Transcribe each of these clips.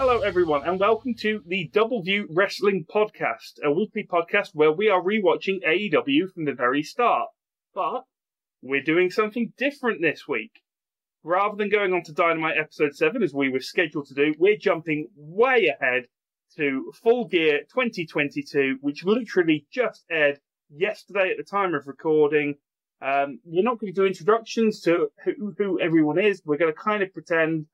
Hello, everyone, and welcome to the Double View Wrestling Podcast, a weekly podcast where we are rewatching AEW from the very start. But we're doing something different this week. Rather than going on to Dynamite Episode 7 as we were scheduled to do, we're jumping way ahead to Full Gear 2022, which literally just aired yesterday at the time of recording. Um, we're not going to do introductions to who, who everyone is. We're going to kind of pretend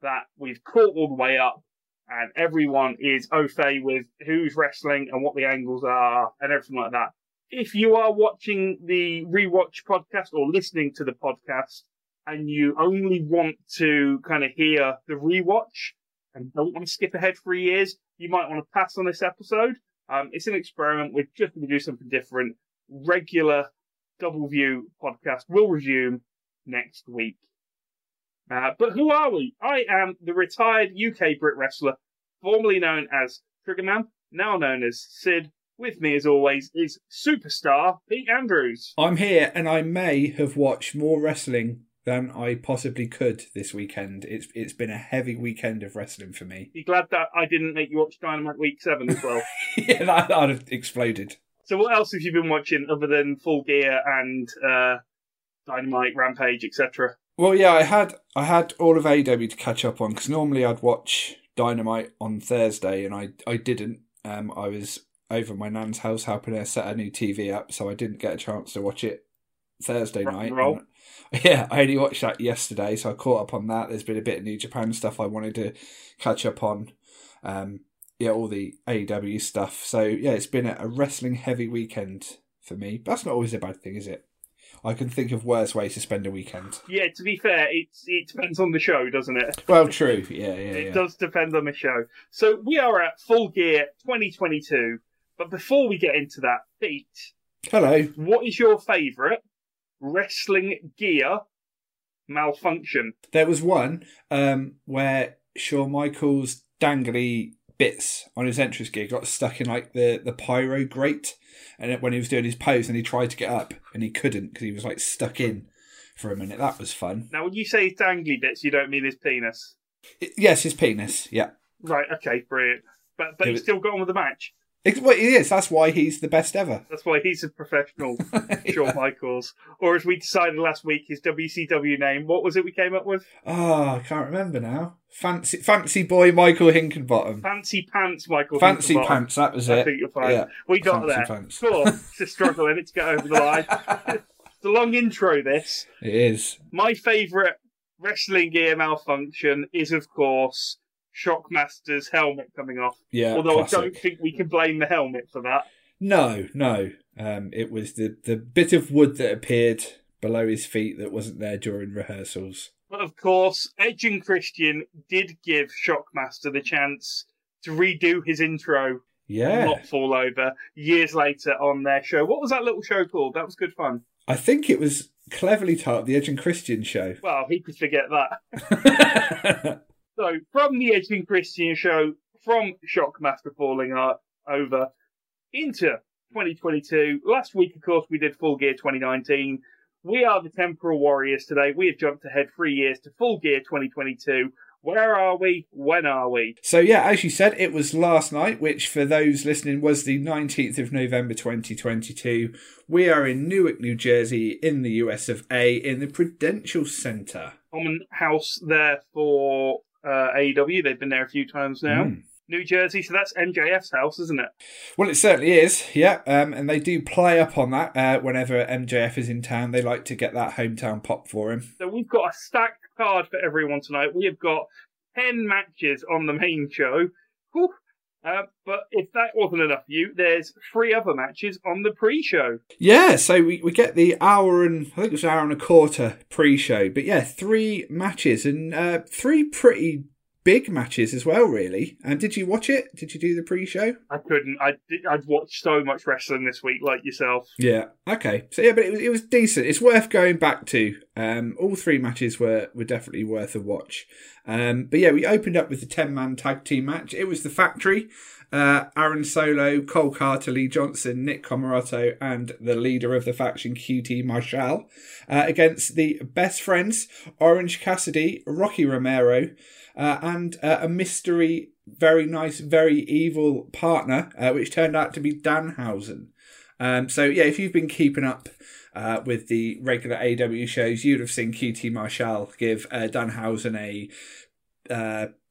that we've caught all the way up and everyone is au fait with who's wrestling and what the angles are and everything like that. If you are watching the rewatch podcast or listening to the podcast and you only want to kind of hear the rewatch and don't want to skip ahead three years, you might want to pass on this episode. Um, it's an experiment. We're just going to do something different. Regular double view podcast will resume next week. Uh, but who are we? I am the retired UK Brit wrestler, formerly known as Triggerman, now known as Sid. With me, as always, is superstar Pete Andrews. I'm here, and I may have watched more wrestling than I possibly could this weekend. It's it's been a heavy weekend of wrestling for me. You glad that I didn't make you watch Dynamite Week Seven as well? yeah, that, would have exploded. So, what else have you been watching other than Full Gear and uh, Dynamite, Rampage, etc.? Well, yeah, I had I had all of AEW to catch up on because normally I'd watch Dynamite on Thursday, and I I didn't. Um, I was over my nan's house helping her set a new TV up, so I didn't get a chance to watch it Thursday night. Yeah, I only watched that yesterday, so I caught up on that. There's been a bit of New Japan stuff I wanted to catch up on. Um, yeah, all the AEW stuff. So yeah, it's been a, a wrestling heavy weekend for me. But that's not always a bad thing, is it? I can think of worse ways to spend a weekend. Yeah, to be fair, it's it depends on the show, doesn't it? Well, true. Yeah, yeah, It yeah. does depend on the show. So we are at Full Gear 2022. But before we get into that, Pete, Hello. what is your favourite wrestling gear malfunction? There was one um, where Shawn Michaels' dangly bits on his entrance gear got stuck in like the, the pyro grate, and when he was doing his pose, and he tried to get up and he couldn't because he was like stuck in for a minute. That was fun. Now, when you say his dangly bits, you don't mean his penis. I- yes, his penis. Yeah, Right, okay, brilliant. But but It he's still got on with the match. It, well, it is. That's why he's the best ever. That's why he's a professional, Shawn Michaels. Or as we decided last week, his WCW name. What was it we came up with? Oh, I can't remember now. Fancy, fancy boy, Michael Hickenbottom. Fancy Pants, Michael. Fancy pants. That was it. I think you're fine. Yeah. We got Fancy there. pants. Cool. It's a struggle, and to get over the line. it's a long intro, this. It is. My favourite wrestling gear malfunction is, of course, Shockmaster's helmet coming off. Yeah. Although classic. I don't think we can blame the helmet for that. No, no. Um, it was the, the bit of wood that appeared below his feet that wasn't there during rehearsals. But of course, Edge and Christian did give Shockmaster the chance to redo his intro, Yeah. not fall over, years later on their show. What was that little show called? That was good fun. I think it was cleverly titled The Edge and Christian Show. Well, he could forget that? So, from the Edge and Christian show, from Shockmaster falling o- over into 2022. Last week, of course, we did Full Gear 2019. We are the Temporal Warriors today. We have jumped ahead three years to Full Gear 2022. Where are we? When are we? so, yeah, as you said, it was last night, which for those listening was the 19th of November 2022. We are in Newark, New Jersey, in the US of A, in the Prudential Center. Common house there for uh, AEW. They've been there a few times now. Mm. New Jersey, so that's MJF's house, isn't it? Well, it certainly is, yeah. Um, and they do play up on that uh, whenever MJF is in town. They like to get that hometown pop for him. So we've got a stacked card for everyone tonight. We have got 10 matches on the main show. Whew. Uh, but if that wasn't enough for you, there's three other matches on the pre-show. Yeah, so we, we get the hour and I think it was an hour and a quarter pre-show, but yeah, three matches and uh, three pretty big matches as well. Really. And did you watch it? Did you do the pre-show? I couldn't. I I've watched so much wrestling this week, like yourself. Yeah. Okay. So yeah, but it was, it was decent. It's worth going back to. Um, all three matches were were definitely worth a watch. Um, but yeah, we opened up with the ten man tag team match. It was the factory. uh, Aaron Solo, Cole Karter, Lee Johnson, Nick Comoroto, and the leader of the faction, QT Marshall, uh, against the best friends, Orange Cassidy, Rocky Romero, uh, and uh, a mystery, very nice, very evil partner, uh, which turned out to be Danhausen. Um, so, yeah, if you've been keeping up uh, with the regular AW shows, you'd have seen QT Marshall give uh, Danhausen a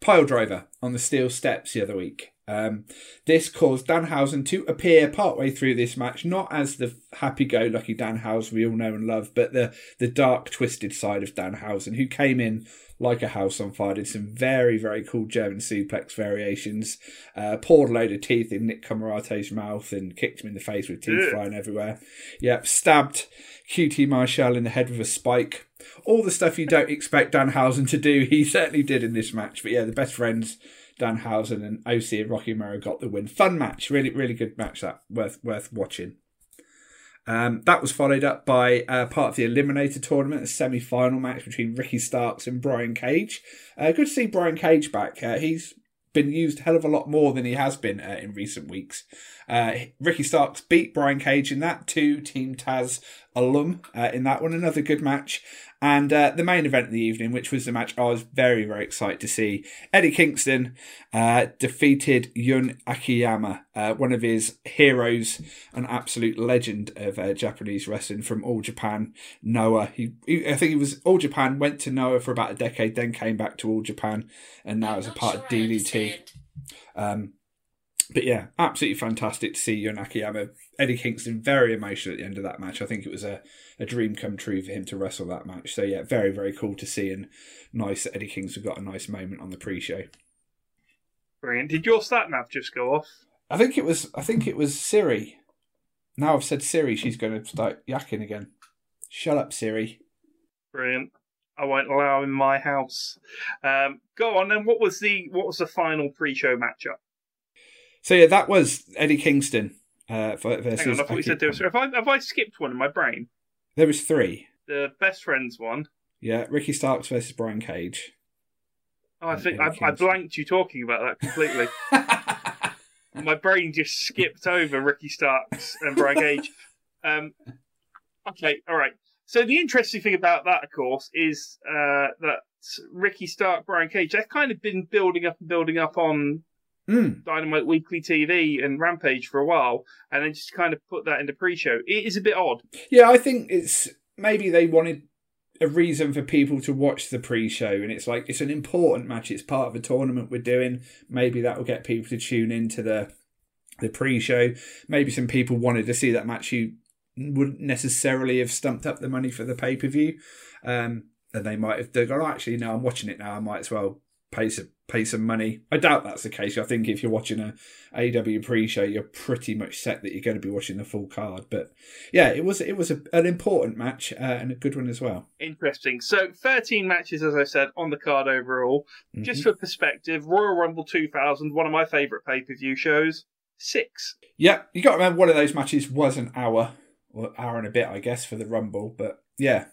pile driver on the steel steps the other week. Um, this caused Danhausen to appear partway through this match, not as the happy-go-lucky Danhausen we all know and love, but the the dark, twisted side of Danhausen, who came in like a house on fire, did some very, very cool German suplex variations, uh, poured a load of teeth in Nick Comoroto's mouth and kicked him in the face with teeth Yeah. flying everywhere. Yep, stabbed QT Marshall in the head with a spike. All the stuff you don't expect Danhausen to do, he certainly did in this match. But yeah, the best friends, Danhausen and OC and Rocky Romero got the win. Fun match, really, really good match. That worth worth watching. Um, that was followed up by uh, part of the Eliminator tournament, a semi final match between Ricky Starks and Brian Cage. Uh, good to see Brian Cage back. Uh, he's been used a hell of a lot more than he has been uh, in recent weeks. Uh, Ricky Starks beat Brian Cage in that, two Team Taz alum uh, in that one. Another good match. And uh, the main event of the evening, which was the match I was very, very excited to see. Eddie Kingston uh, defeated Jun Akiyama, uh, one of his heroes, an absolute legend of uh, Japanese wrestling from All Japan, Noah. He, he, I think he was All Japan, went to Noah for about a decade, then came back to All Japan, and now is a part of DDT. Um, but yeah, absolutely fantastic to see Jun Akiyama. Eddie Kingston very emotional at the end of that match. I think it was a, a dream come true for him to wrestle that match. So yeah, very very cool to see and nice that Eddie Kingston got a nice moment on the pre-show. Brilliant. Did your stat nav just go off? I think it was I think it was Siri. Now I've said Siri, she's going to start yakking again. Shut up, Siri. Brilliant. I won't allow in my house. Um, go on then. What was the what was the final pre-show matchup? So yeah, that was Eddie Kingston uh, versus. Hang on, I thought you said there was. Have I have I skipped one in my brain? There was three. The best friends one. Yeah, Ricky Starks versus Brian Cage. Oh, I think I, I blanked you talking about that completely. my brain just skipped over Ricky Starks and Brian Cage. Um, okay, all right. So the interesting thing about that, of course, is uh, that Ricky Stark, Brian Cage, they've kind of been building up and building up on Mm, Dynamite Weekly TV and Rampage for a while, and then just kind of put that in the pre-show. It is a bit odd. Yeah, I think it's maybe they wanted a reason for people to watch the pre-show, and it's like it's an important match. It's part of a tournament we're doing. Maybe that will get people to tune into the the pre-show. Maybe some people wanted to see that match who wouldn't necessarily have stumped up the money for the pay-per-view, um, and they might have. They're oh, actually, no, I'm watching it now. I might as well pay some pay some money. I doubt that's the case. I think if you're watching a AW pre-show, you're pretty much set that you're going to be watching the full card. But yeah, it was it was a, an important match uh, and a good one as well. Interesting. So 13 matches, as I said, on the card overall. Just Mhm. for perspective, Royal Rumble 2000, one of my favourite pay-per-view shows, six. yeah, you got to remember one of those matches was an hour or hour and a bit, I guess, for the Rumble. But yeah,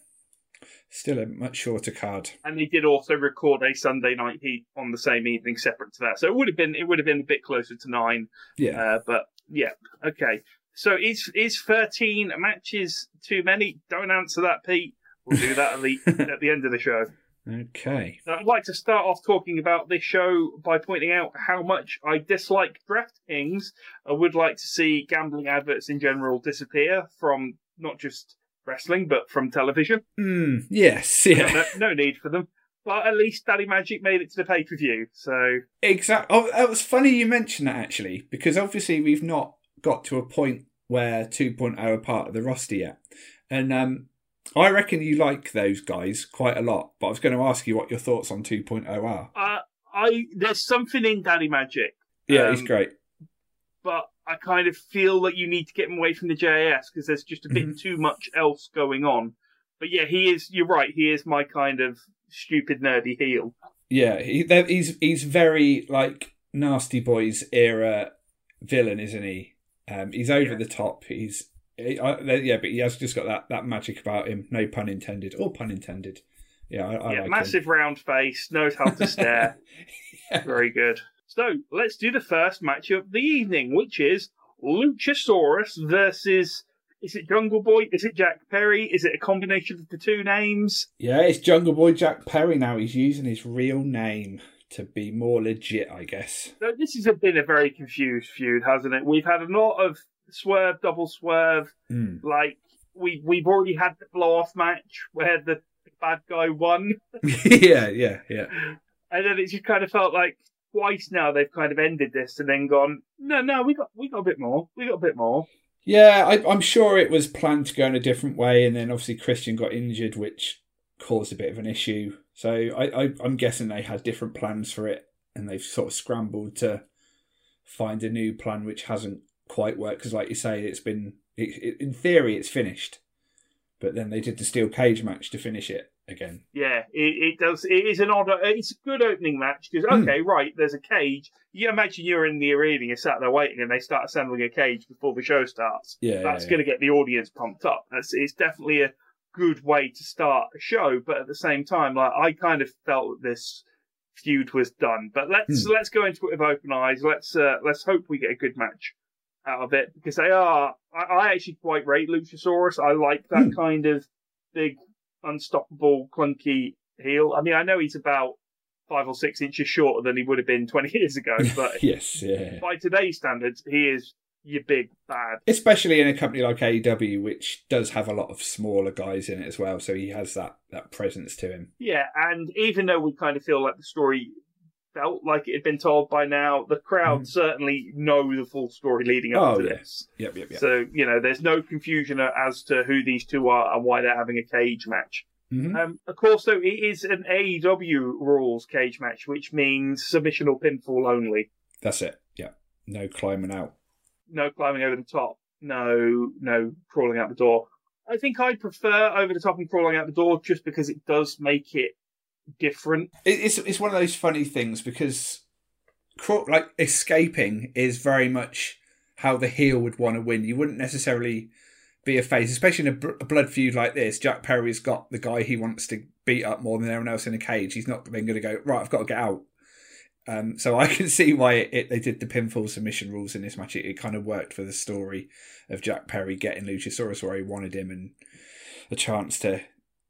still a much shorter card. And they did also record a Sunday Night Heat on the same evening, separate to that. So it would have been it would have been a bit closer to nine. Yeah, Uh, but yeah, okay. So is is 13 matches too many? Don't answer that, Pete. We'll do that at the, at the end of the show. okay. So I'd like to start off talking about this show by pointing out how much I dislike DraftKings. I would like to see gambling adverts in general disappear from not just wrestling, but from television. Mm, yes, yeah. No, no need for them. But at least Daddy Magic made it to the pay per view. So Exactly. Oh, it was funny you mentioned that actually, because obviously we've not got to a point where 2.0 are part of the roster yet, and um, I reckon you like those guys quite a lot. But I was going to ask you what your thoughts on 2.0 are. uh, I there's something in Daddy Magic, Yeah, he's Um, great. but I kind of feel that you need to get him away from the JAS because there's just a bit Mhm. too much else going on. But yeah, he is. You're right. He is my kind of stupid nerdy heel. Yeah, he, he's he's very like nasty boys era villain, isn't he? Um, he's over Yeah. the top. He's he, I, yeah, but he has just got that that magic about him. No pun intended, or pun intended. Yeah, I, I yeah, like him. massive round face, knows how to stare. Yeah. Very good. So let's do the first match of the evening, which is Luchasaurus versus. Is it Jungle Boy? Is it Jack Perry? Is it a combination of the two names? Yeah, it's Jungle Boy Jack Perry now. He's using his real name to be more legit, I guess. So this has been a very confused feud, hasn't it? We've had a lot of swerve, double swerve. Mm. Like we we've already had the blow off match where the bad guy won, yeah, yeah, yeah. and then it just kind of felt like twice now they've kind of ended this and then gone, no, no, we got we got a bit more, we got a bit more. Yeah, I, I'm sure it was planned to go in a different way, and then obviously Christian got injured, which caused a bit of an issue. So I, I, I'm guessing they had different plans for it, and they've sort of scrambled to find a new plan, which hasn't quite worked. Because, like you say, it's been it, it, in theory it's finished, but then they did the steel cage match to finish it again. Yeah, it, it does. It is an odd. It's a good opening match because Hmm. okay, right, there's a cage. You imagine you're in the arena, you're sat there waiting, and they start assembling a cage before the show starts. Yeah, That's yeah, going to get the audience pumped up. That's it's definitely a good way to start a show. But at the same time, like I kind of felt that this feud was done. But let's Hmm. let's go into it with open eyes. Let's uh, let's hope we get a good match out of it because they are. I, I actually quite rate Luchasaurus. I like that Hmm. kind of big, unstoppable, clunky heel. I mean, I know he's about five or six inches shorter than he would have been 20 years ago, but yes, yeah. by today's standards, he is your big bad. Especially in a company like AEW, which does have a lot of smaller guys in it as well, so he has that that presence to him. Yeah, and even though we kind of feel like the story felt like it had been told by now, the crowd certainly know the full story leading up Mm-hmm. Oh, to yeah. this. Yep, yep, yep. So, you know, there's no confusion as to who these two are and why they're having a cage match. Mhm. Um, of course, though, it is an AEW rules cage match, which means submission or pinfall only. That's it. Yeah, no climbing out. No climbing over the top. No, no crawling out the door. I think I'd prefer over the top and crawling out the door just because it does make it different. It's it's one of those funny things because, like escaping is very much how the heel would want to win. You wouldn't necessarily be a face, especially in a, a blood feud like this. Jack Perry's got the guy he wants to beat up more than anyone else in a cage. He's not then going to go right. I've got to get out. Um, so I can see why it, it, they did the pinfall submission rules in this match. It, it kind of worked for the story of Jack Perry getting Luchasaurus where he wanted him and a chance to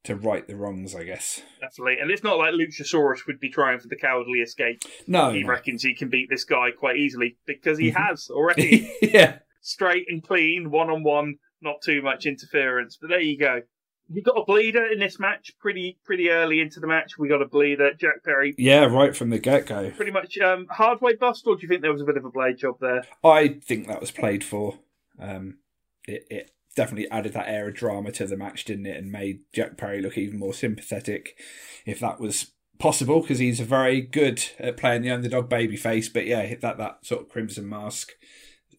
to right the wrongs, I guess. Definitely. And it's not like Luchasaurus would be trying for the cowardly escape. No, He no. reckons he can beat this guy quite easily because he Mhm. has already. yeah, Straight and clean, one on one, not too much interference. But there you go. We got a bleeder in this match pretty pretty early into the match. We got a bleeder. Jack Perry yeah, right from the get go. pretty much um, hard way bust, or do you think there was a bit of a blade job there? I think that was played for. Um, it, it definitely added that air of drama to the match, didn't it? And made Jack Perry look even more sympathetic, if that was possible, because he's a very good at playing the underdog babyface. But yeah, that that sort of crimson mask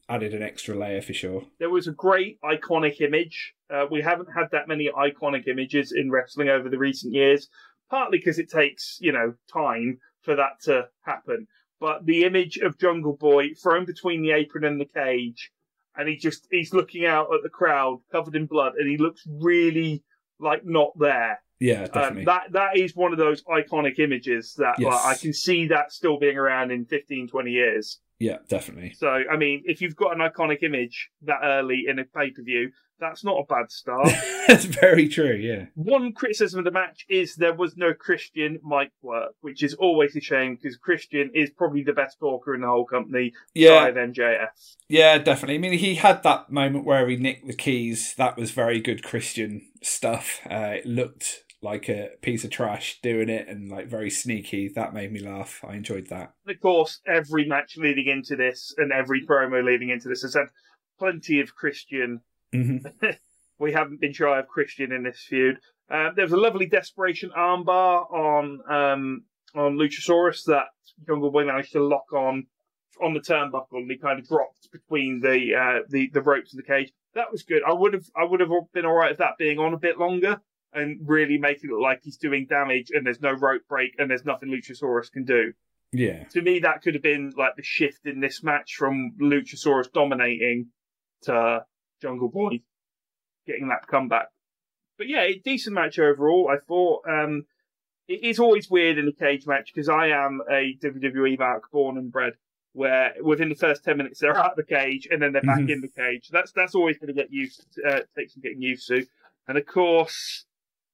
added an extra layer for sure. There was a great iconic image. Uh, we haven't had that many iconic images in wrestling over the recent years, partly because it takes, you know, time for that to happen. But the image of Jungle Boy thrown between the apron and the cage, and he just, he's looking out at the crowd covered in blood, and he looks really like not there. Yeah, Um, definitely. that that is one of those iconic images that Yes. like, I can see that still being around in 15, 20 years. yeah, definitely. So, I mean, if you've got an iconic image that early in a pay per view, that's not a bad start. That's very true. Yeah. One criticism of the match is there was no Christian mic work, which is always a shame because Christian is probably the best talker in the whole company. Yeah, Five MJF. Yeah, definitely. I mean, he had that moment where he nicked the keys. That was very good Christian stuff. Uh, it looked like a piece of trash doing it and like very sneaky. That made me laugh. I enjoyed that. Of course, every match leading into this and every promo leading into this has had plenty of Christian. Hmm We haven't been shy of Christian in this feud. Uh, there was a lovely desperation armbar on um, on Luchasaurus that Jungle Boy managed to lock on on the turnbuckle, and he kind of dropped between the uh, the the ropes of the cage. That was good. I would have I would have been all right with that being on a bit longer and really make it look like he's doing damage, and there's no rope break, and there's nothing Luchasaurus can do. Yeah. To me, that could have been like the shift in this match from Luchasaurus dominating to Jungle Boy getting that comeback. But yeah, a decent match overall. I thought um, it is always weird in a cage match because I am a WWE mark born and bred. Where within the first ten minutes they're out of the cage and then they're back Mhm. in the cage. That's that's always going to get used. Uh, take some getting used to. And of course,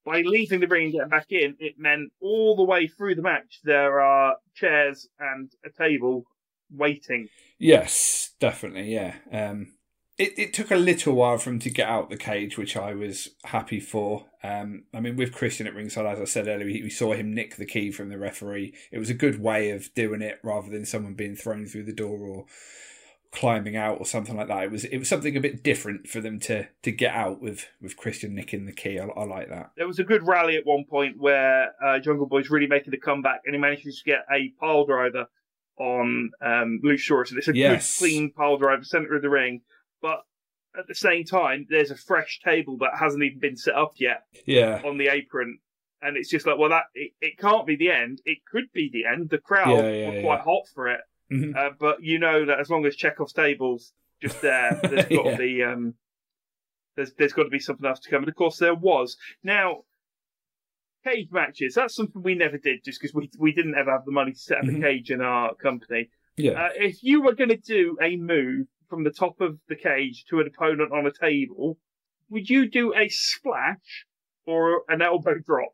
by leaving the ring and getting back in, it meant all the way through the match there are chairs and a table waiting. Yes, definitely. Yeah. Um, it it took a little while for him to get out the cage, which I was happy for. Um, I mean, with Christian at ringside, as I said earlier, we we saw him nick the key from the referee. It was a good way of doing it, rather than someone being thrown through the door or climbing out or something like that. It was it was something a bit different for them to to get out with with Christian nicking the key. I, I like that. There was a good rally at one point where uh, Jungle Boy's really making the comeback, and he manages to get a pile driver on um, Luchasaurus. And it's a Yes. good, clean pile driver, center of the ring. But at the same time, there's a fresh table that hasn't even been set up yet Yeah. on the apron. And it's just like, well, that it, it can't be the end. It could be the end. The crowd Yeah, yeah, were yeah. quite hot for it. Mhm. Uh, but you know that as long as Chekhov's table's just there, there's got to be um, there's there's got to be something else to come. And of course, there was. Now, cage matches. That's something we never did, just because we we didn't ever have the money to set up Mhm. a cage in our company. Yeah. Uh, if you were going to do a move from the top of the cage to an opponent on a table, would you do a splash or an elbow drop?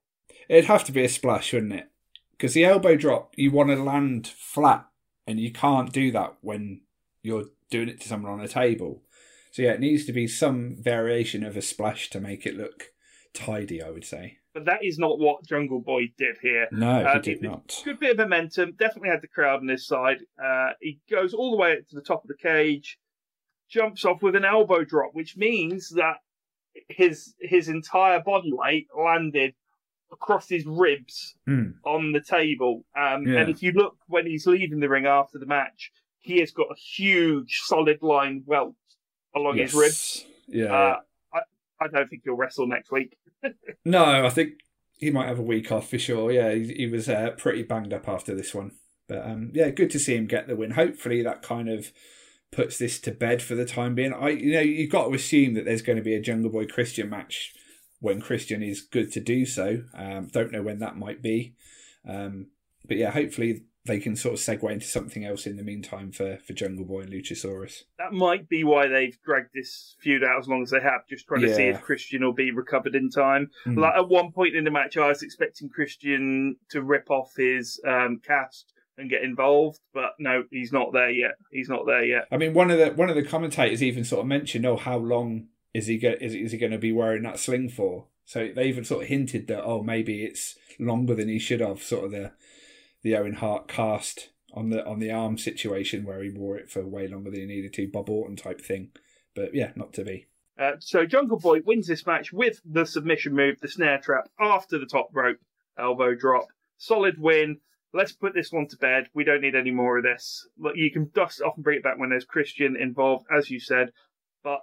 It'd have to be a splash, wouldn't it? Because the elbow drop, you want to land flat, and you can't do that when you're doing it to someone on a table. So yeah, it needs to be some variation of a splash to make it look tidy. I would say. But that is not what Jungle Boy did here. No, Uh, he did not. Good bit of momentum. Definitely had the crowd on his side. Uh, he goes all the way up to the top of the cage, jumps off with an elbow drop, which means that his his entire body weight landed across his ribs Mm. on the table. Um, Yeah. And if you look when he's leaving the ring after the match, he has got a huge solid line welt along his ribs. Yeah. Uh, I, don't think he'll wrestle next week. no, I think he might have a week off for sure. Yeah, he, he was uh, pretty banged up after this one, but um, yeah, good to see him get the win. Hopefully, that kind of puts this to bed for the time being. I, you know, you've got to assume that there's going to be a Jungle Boy Christian match when Christian is good to do so. Um, don't know when that might be, um, but yeah, hopefully they can sort of segue into something else in the meantime for for Jungle Boy and Luchasaurus. That might be why they've dragged this feud out as long as they have, just trying to see if Christian will be recovered in time. Mm. Like at one point in the match, I was expecting Christian to rip off his um, cast and get involved, but no, he's not there yet. He's not there yet. I mean, one of the one of the commentators even sort of mentioned, "Oh, how long is he go- is is he going to be wearing that sling for?" So they even sort of hinted that, "Oh, maybe it's longer than he should have." Sort of the the Owen Hart cast on the on the arm situation where he wore it for way longer than he needed to, Bob Orton type thing. But yeah, not to be. Uh, so Jungle Boy wins this match with the submission move, the snare trap after the top rope elbow drop. Solid win. Let's put this one to bed. We don't need any more of this. Look, You can dust off and bring it back when there's Christian involved, as you said. But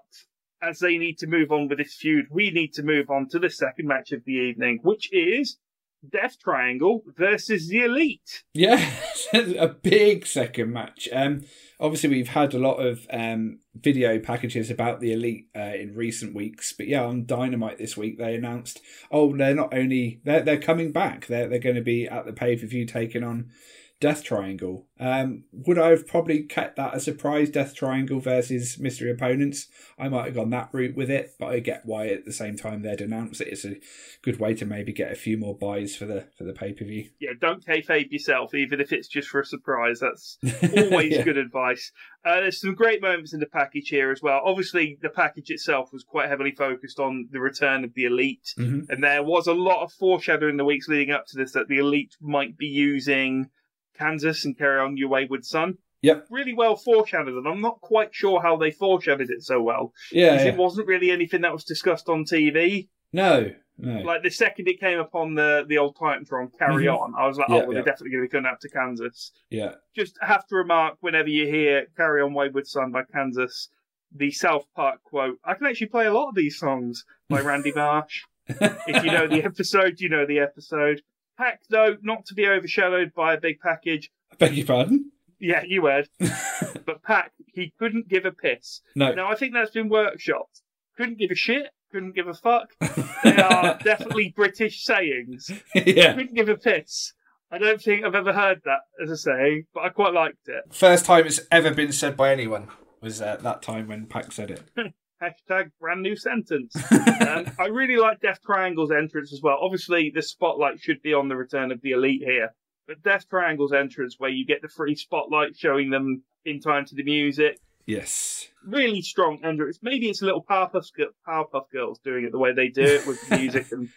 as they need to move on with this feud, we need to move on to the second match of the evening, which is Death Triangle versus the Elite. Yeah, a big second match. Um, obviously, we've had a lot of um, video packages about the Elite uh, in recent weeks, but yeah, on Dynamite this week they announced, oh, they're not only they're they're coming back. They're they're going to be at the pay per view taking on Death Triangle. Um, would I have probably kept that a surprise? Death Triangle versus mystery opponents. I might have gone that route with it, but I get why at the same time they'd announced it. It's a good way to maybe get a few more buys for the for the pay per view. Yeah, don't kayfabe yourself, even if it's just for a surprise. That's always Yeah. good advice. Uh, there's some great moments in the package here as well. Obviously, the package itself was quite heavily focused on the return of the elite, Mhm. and there was a lot of foreshadowing in the weeks leading up to this that the elite might be using Kansas and carry on your wayward son. Yep. Really well foreshadowed, and I'm not quite sure how they foreshadowed it so well. Yeah, because yeah. it wasn't really anything that was discussed on TV. No, no. Like the second it came upon the the old Titantron carry Mhm. on, I was like, Yeah, oh, well, yeah. they're definitely going to be coming up to Kansas yeah. just have to remark whenever you hear Carry On Wayward Son by Kansas, the South Park quote. I can actually play a lot of these songs by Randy Marsh. if you know the episode, you know the episode. Pac, though, not to be overshadowed by a big package. I beg your pardon? Yeah, you heard. But Pac, he couldn't give a piss. no. Now, I think that's been workshopped. Couldn't give a shit. couldn't give a fuck. They are definitely British sayings. yeah. Couldn't give a piss. I don't think I've ever heard that as a saying, but I quite liked it. First time it's ever been said by anyone was uh, that time when Pac said it. Hashtag brand new sentence. um, I really like Death Triangle's entrance as well. Obviously, the spotlight should be on the return of the Elite here, but Death Triangle's entrance, where you get the free spotlight showing them in time to the music, yes. really strong entrance. Maybe it's a little Powerpuff, Powerpuff Girls doing it the way they do it with the music and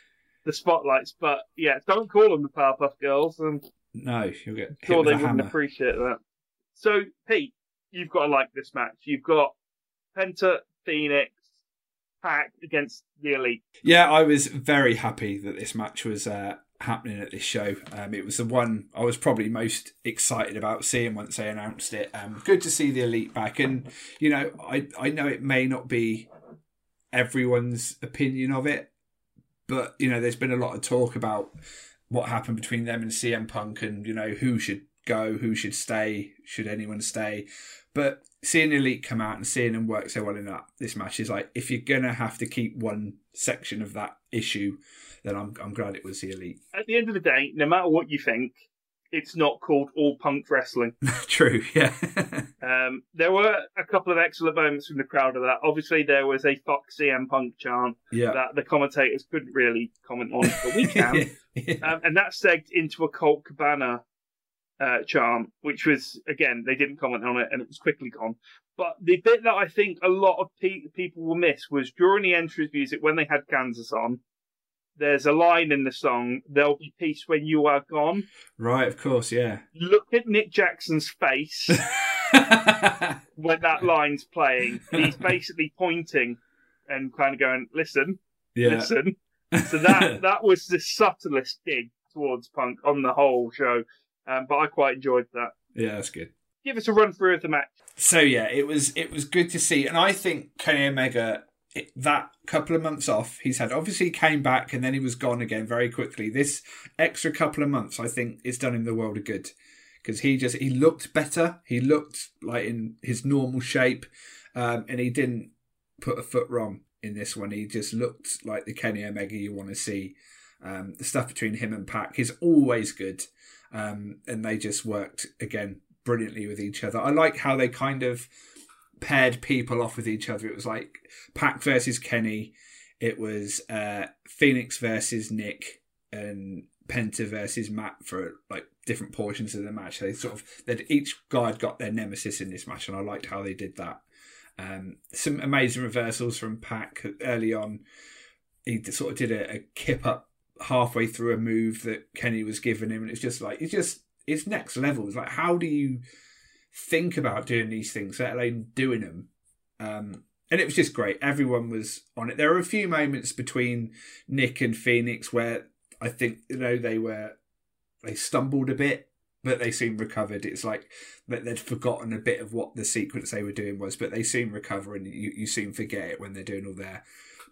the spotlights, but yeah, don't call them the Powerpuff Girls. And No, you'll get hit sure they wouldn't hammer. appreciate that. So, Pete, you've got to like this match. You've got Penta, Fenix, Pac against the Elite. Yeah, I was very happy that this match was uh, happening at this show. Um, it was the one I was probably most excited about seeing once they announced it. Um, good to see the elite back, and you know, I I know it may not be everyone's opinion of it, but you know, there's been a lot of talk about what happened between them and CM Punk, and you know who should go, who should stay, should anyone stay. But seeing Elite come out and seeing them work so well in that this match is like if you're gonna have to keep one section of that issue, then I'm I'm glad it was the Elite. At the end of the day, no matter what you think, it's not called all punk wrestling. True, yeah. Um, there were a couple of excellent moments from the crowd of that. Obviously, there was a Fox CM Punk chant yeah. that the commentators couldn't really comment on, but we can. yeah. um, and that segged into a Colt Cabana uh, chant, which was again they didn't comment on it, and it was quickly gone. But the bit that I think a lot of pe- people will miss was during the entrance music when they had Kansas on. There's a line in the song, "There'll be peace when you are gone." Right, of course, yeah. Look at Nick Jackson's face when that line's playing. He's basically pointing and kind of going, "Listen, yeah. listen." So that that was the subtlest dig towards Punk on the whole show, um, but I quite enjoyed that. yeah, that's good. Give us a run through of the match. So yeah, it was it was good to see, and I think Kenny Omega it, that couple of months off he's had obviously he came back and then he was gone again very quickly. This extra couple of months, I think, it's done him the world of good because he just he looked better. He looked like in his normal shape, um, and he didn't put a foot wrong in this one. He just looked like the Kenny Omega you want to see. Um, the stuff between him and Pac is always good, um, and they just worked again brilliantly with each other. I like how they kind of paired people off with each other. It was like Pac versus Kenny. It was uh, Fenix versus Nick and Penta versus Matt for like different portions of the match. They sort of that each guy got their nemesis in this match, and I liked how they did that. Um, some amazing reversals from Pac early on. He sort of did a, a kip up halfway through a move that Kenny was giving him, and it's just like it's just it's next level. It's like how do you think about doing these things, let alone doing them? Um, and it was just great. Everyone was on it. There were a few moments between Nick and Fenix where I think you know they were they stumbled a bit, but they soon recovered. It's like that they'd forgotten a bit of what the sequence they were doing was, but they soon recover, and you, you soon forget it when they're doing all their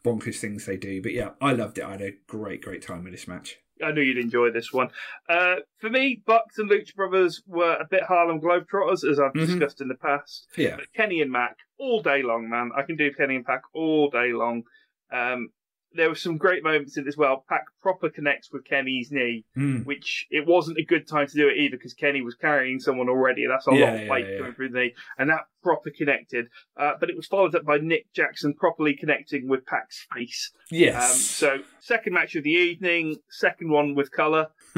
bonkers things they do. But yeah, I loved it. I had a great, great time with this match. I knew you'd enjoy this one. Uh, for me, Bucks and Lucha Brothers were a bit Harlem Globetrotters, as I've Mhm. discussed in the past. Yeah, But Kenny and Pac all day long, man. I can do Kenny and Pac all day long. Um, there were some great moments in it as well. Pac proper connects with Kenny's knee, Mm. which it wasn't a good time to do it either because Kenny was carrying someone already. That's a Yeah, lot of yeah, weight yeah. coming through the knee, and that proper connected. Uh, but it was followed up by Nick Jackson properly connecting with Pac's face. Um, yes. so second match of the evening, second one with colour,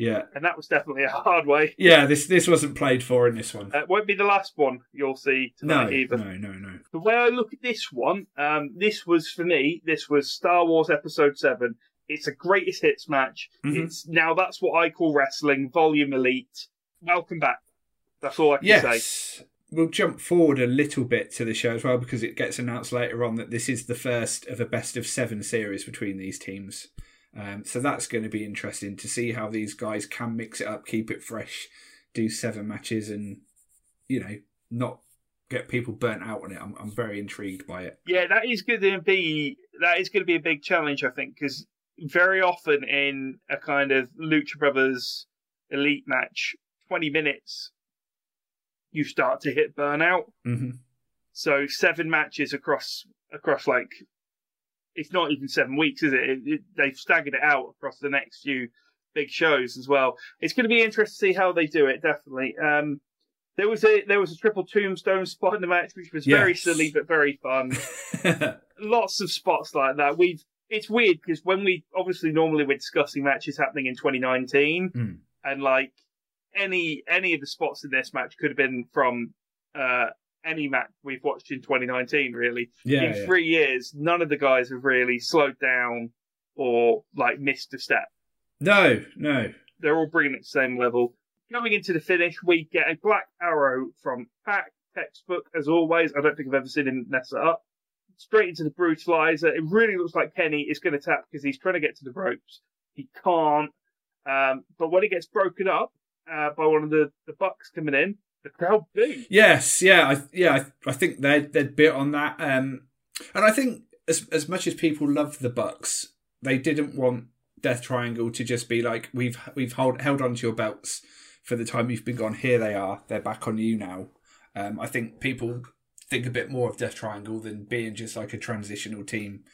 yeah, and that was definitely a hard way. yeah. This this wasn't played for in this one. Uh, won't be the last one you'll see No, tonight either. no, no, no. The way I look at this one, um, this was for me. This was Star Wars Episode Seven. It's a greatest hits match. Mhm. It's now that's what I call wrestling. Volume Elite. Welcome back. That's all I can say. Yes. We'll jump forward a little bit to the show as well because it gets announced later on that this is the first of a best of seven series between these teams. Um, so that's going to be interesting to see how these guys can mix it up, keep it fresh, do seven matches, and you know not get people burnt out on it. I'm, I'm very intrigued by it. Yeah, that is going to be that is going to be a big challenge, I think, because very often in a kind of Lucha Brothers Elite match, twenty minutes, you start to hit burnout. hmm So seven matches across across like it's not even seven weeks, is it? It, it? They've staggered it out across the next few big shows as well. It's going to be interesting to see how they do it. Definitely. Um, there was a there was a triple tombstone spot in the match, which was very silly but very fun. Lots of spots like that. We've it's weird because when we obviously normally we're discussing matches happening in 2019, Mm. and like any any of the spots in this match could have been from uh, any match we've watched in 2019. Really, yeah, in yeah. three years, none of the guys have really slowed down or like missed a step. No, no. They're all bringing it to the same level. Coming into the finish, we get a black arrow from Pac, textbook as always. I don't think I've ever seen him mess it up. Straight into the brutalizer. It really looks like Kenny is going to tap because he's trying to get to the ropes. He can't. Um, but when it gets broken up uh, by one of the, the Bucks coming in, the crowd boo. Yes, yeah, I, yeah. I, I think they they'd bit on that, um, and I think as as much as people love the Bucks, they didn't want Death Triangle to just be like we've we've hold, held on to your belts for the time you've been gone. Here they are. They're back on you now. Um, I think people think a bit more of Death Triangle than being just like a transitional team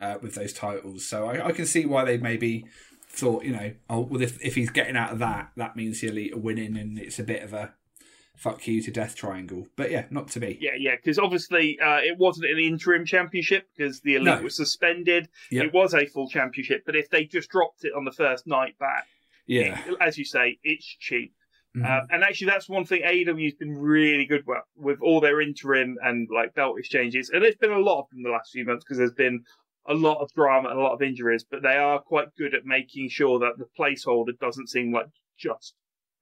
uh, with those titles. So I, I can see why they maybe thought, you know, oh well, if if he's getting out of that, that means the elite are winning, and it's a bit of a fuck you to Death Triangle. But yeah, not to be. Yeah, yeah, because obviously uh, it wasn't an interim championship because the elite No. was suspended. Yep. It was a full championship, but if they just dropped it on the first night back, Yeah. it- as you say, it's cheap. Mhm. Uh, and actually, that's one thing AEW's been really good with, with all their interim and like belt exchanges. And there's been a lot of them the last few months because there's been a lot of drama and a lot of injuries, but they are quite good at making sure that the placeholder doesn't seem like just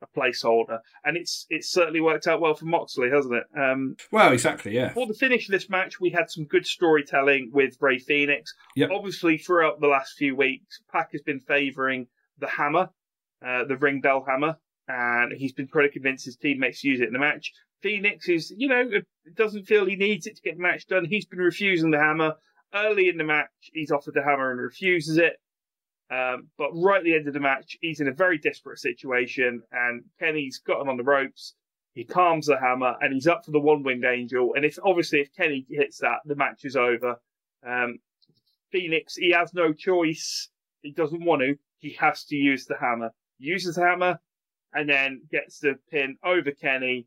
a placeholder. And it's it's certainly worked out well for Moxley, hasn't it? Um, well, exactly. Yeah. for the finish of this match, we had some good storytelling with Rey Fenix. Yep. Obviously, throughout the last few weeks, Pac has been favouring the hammer, uh, the ring bell hammer, and he's been trying to convince his teammates to use it in the match. Fenix is, you know, doesn't feel he needs it to get the match done. He's been refusing the hammer. Early in the match, he's offered the hammer and refuses it. Um, but right at the end of the match, he's in a very desperate situation, and Kenny's got him on the ropes. He calms the hammer, and he's up for the one-winged angel. And if obviously if Kenny hits that, the match is over. Um, Fenix, he has no choice. He doesn't want to. He has to use the hammer. Uses the hammer, and then gets the pin over Kenny.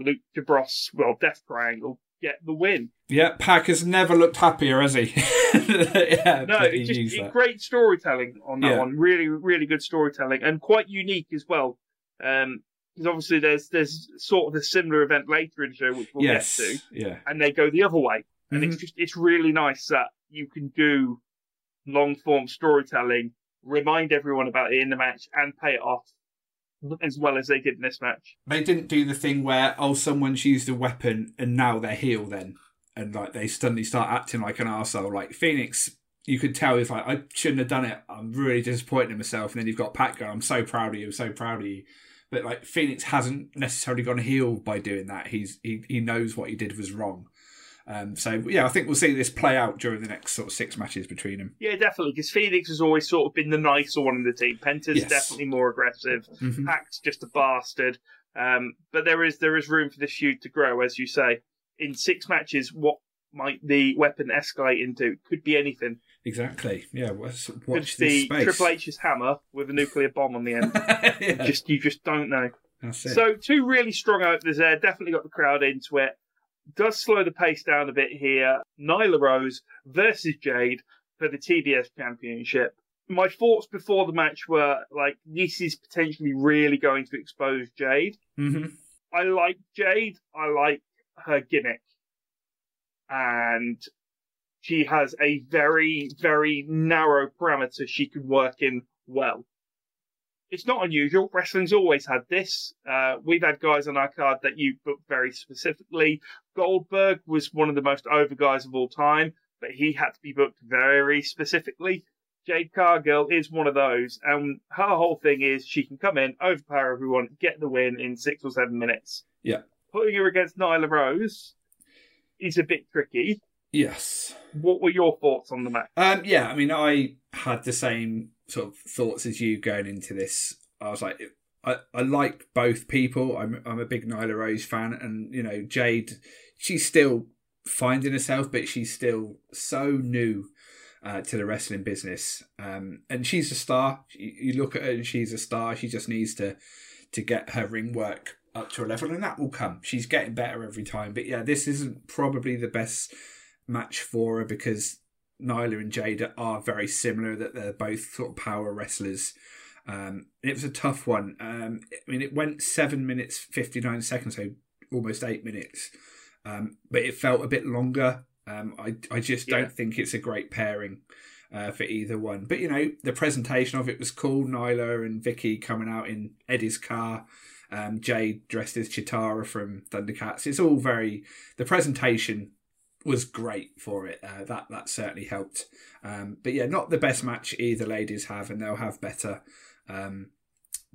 Lucha Bros, well, Death Triangle, get the win. Yeah. Pac has never looked happier, has he? yeah. No, he just it- great storytelling on that Yeah. one. Really, really good storytelling, and quite unique as well. Um, because obviously there's there's sort of a similar event later in the show which we'll yes. get to, Yeah. and they go the other way, and Mhm. it's just it's really nice that you can do long form storytelling, remind everyone about it in the match, and pay it off as well as they did in this match. They didn't do the thing where oh someone's used a weapon and now they're heel then, and like they suddenly start acting like an arsehole. Like Fenix, you could tell he's like I shouldn't have done it. I'm really disappointed in myself. And then you've got Pat going, I'm so proud of you. I'm so proud of you. But like Fenix hasn't necessarily gone heel by doing that. He's he he knows what he did was wrong. Um, so yeah, I think we'll see this play out during the next sort of six matches between them. Yeah, definitely, because Fenix has always sort of been the nicer one in the team. Penta's Yes. definitely more aggressive. Mhm. Pac's just a bastard. Um, but there is there is room for this feud to grow, as you say. In six matches, what might the weapon escalate into? Could be anything. Exactly. Yeah. Watch, Could watch be space. Triple H's hammer with a nuclear bomb on the end. yeah, just you just don't know. that's it. So two really strong openers there. Definitely got the crowd into it. Does slow the pace down a bit here. Nyla Rose versus Jade for the TBS Championship. My thoughts before the match were like, this is potentially really going to expose Jade. hmm I like Jade. I like her gimmick. And she has a very, very narrow parameter she can work in well. It's not unusual. Wrestling's always had this. Uh, we've had guys on our card that you booked very specifically. Goldberg was one of the most over guys of all time, but he had to be booked very specifically. Jade Cargill is one of those, and her whole thing is she can come in, overpower everyone, get the win in six or seven minutes. Yeah. Putting her against Nyla Rose is a bit tricky. Yes. What were your thoughts on the match? Um, yeah, I mean, I had the same sort of thoughts as you going into this. I was like, I, I like both people. I'm I'm a big Nyla Rose fan, and you know, Jade, she's still finding herself, but she's still so new uh, to the wrestling business. Um, and she's a star. You, you look at her and she's a star. She just needs to to get her ring work up to a level, and that will come. She's getting better every time. But yeah, this isn't probably the best match for her because Nyla and Jada are very similar. That they're both sort of power wrestlers. Um, it was a tough one. Um, I mean, it went seven minutes fifty nine seconds, so almost eight minutes. Um, but it felt a bit longer. Um, I I just don't think it's a great pairing uh, for either one. But you know, the presentation of it was cool. Nyla and Vickie coming out in Eddie's car. Um, Jade dressed as Cheetara from Thundercats. It's all very. The presentation was great for it. Uh, that that certainly helped. Um, but yeah, not the best match either ladies have, and they'll have better. Um,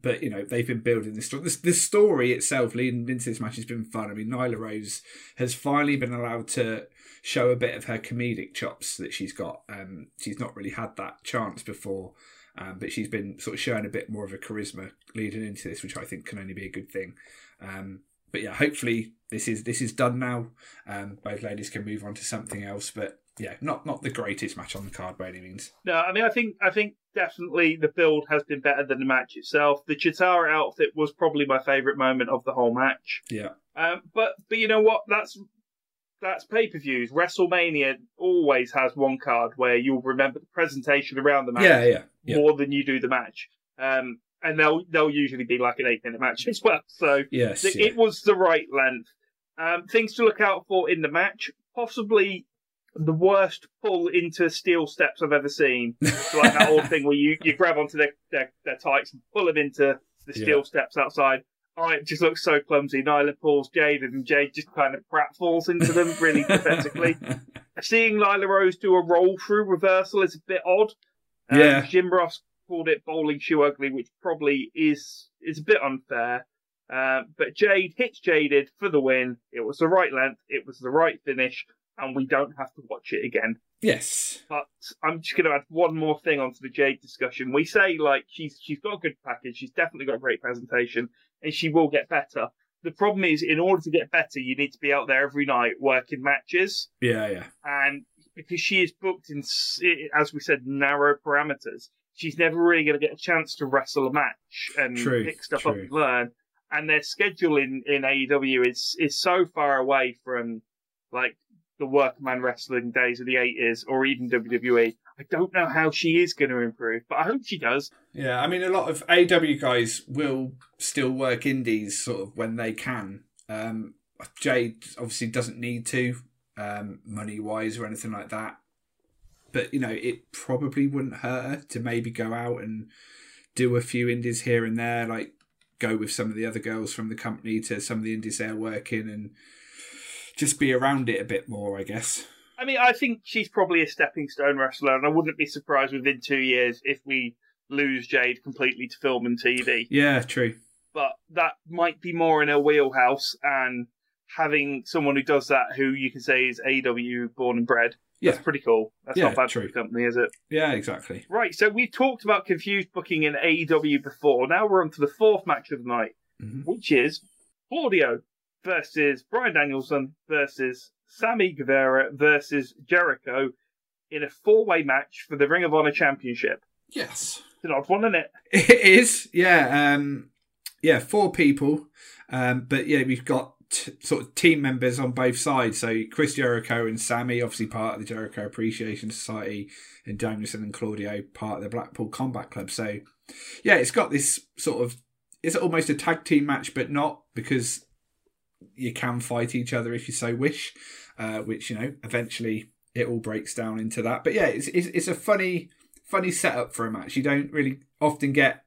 but you know they've been building this story. Story itself leading into this match has been fun. I mean, Nyla Rose has finally been allowed to show a bit of her comedic chops that she's got. Um, she's not really had that chance before, um, but she's been sort of showing a bit more of a charisma leading into this, which I think can only be a good thing. Um, but yeah, hopefully this is this is done now. Um, both ladies can move on to something else. But yeah, not not the greatest match on the card by any means. No, I mean I think I think definitely the build has been better than the match itself. The Cheetara outfit was probably my favourite moment of the whole match. Yeah. Um, but but you know what? That's that's pay per views. WrestleMania always has one card where you'll remember the presentation around the match yeah, yeah, yeah. more than you do the match. Um, and they'll they'll usually be like an eight minute match as well. So yes, th- yeah. it was the right length. Um, things to look out for in the match: possibly the worst pull into steel steps I've ever seen. So like that old thing where you, you grab onto their, their, their tights and pull them into the steel yeah. steps outside. Oh, it just looks so clumsy. Nyla pulls Jade and Jade just kind of falls into them really pathetically. Seeing Nyla Rose do a roll through reversal is a bit odd. Um, yeah. Jim Ross called it bowling shoe ugly, which probably is is a bit unfair. Uh, but Jade hits Jaded for the win. It was the right length. It was the right finish and we don't have to watch it again. Yes. But I'm just going to add one more thing onto the Jade discussion. We say like she's she's got a good package, she's definitely got a great presentation, and she will get better. The problem is, in order to get better, you need to be out there every night working matches. Yeah, yeah. And because she is booked in, as we said, narrow parameters, she's never really going to get a chance to wrestle a match and true, pick stuff true. up and learn. And their schedule in, in AEW is is so far away from like the workman wrestling days of the 80s or even WWE. I don't know how she is going to improve, but I hope she does. Yeah, I mean, a lot of AW guys will still work indies sort of when they can. Um, Jade obviously doesn't need to, um, money wise or anything like that. But, you know, it probably wouldn't hurt her to maybe go out and do a few indies here and there, like go with some of the other girls from the company to some of the indies they're working and just be around it a bit more, I guess. I mean, I think she's probably a stepping stone wrestler, and I wouldn't be surprised within two years if we lose Jade completely to film and TV. Yeah, true. But that might be more in her wheelhouse, and having someone who does that, who you can say is AW born and bred, yeah. that's pretty cool. That's yeah, not bad true. for the company, is it? Yeah, exactly. Right, so we've talked about confused booking in AEW before. Now we're on to the fourth match of the night, mm-hmm. which is Claudio versus Brian Danielson versus Sammy Guevara versus Jericho in a four way match for the Ring of Honor Championship. Yes. It's an odd one, isn't it? It is, yeah. Um, yeah, four people. Um, but yeah, we've got t- sort of team members on both sides. So Chris Jericho and Sammy, obviously part of the Jericho Appreciation Society, and Danielson and Claudio, part of the Blackpool Combat Club. So yeah, it's got this sort of it's almost a tag team match, but not because you can fight each other if you so wish, uh, which you know eventually it all breaks down into that. But yeah, it's, it's it's a funny funny setup for a match. You don't really often get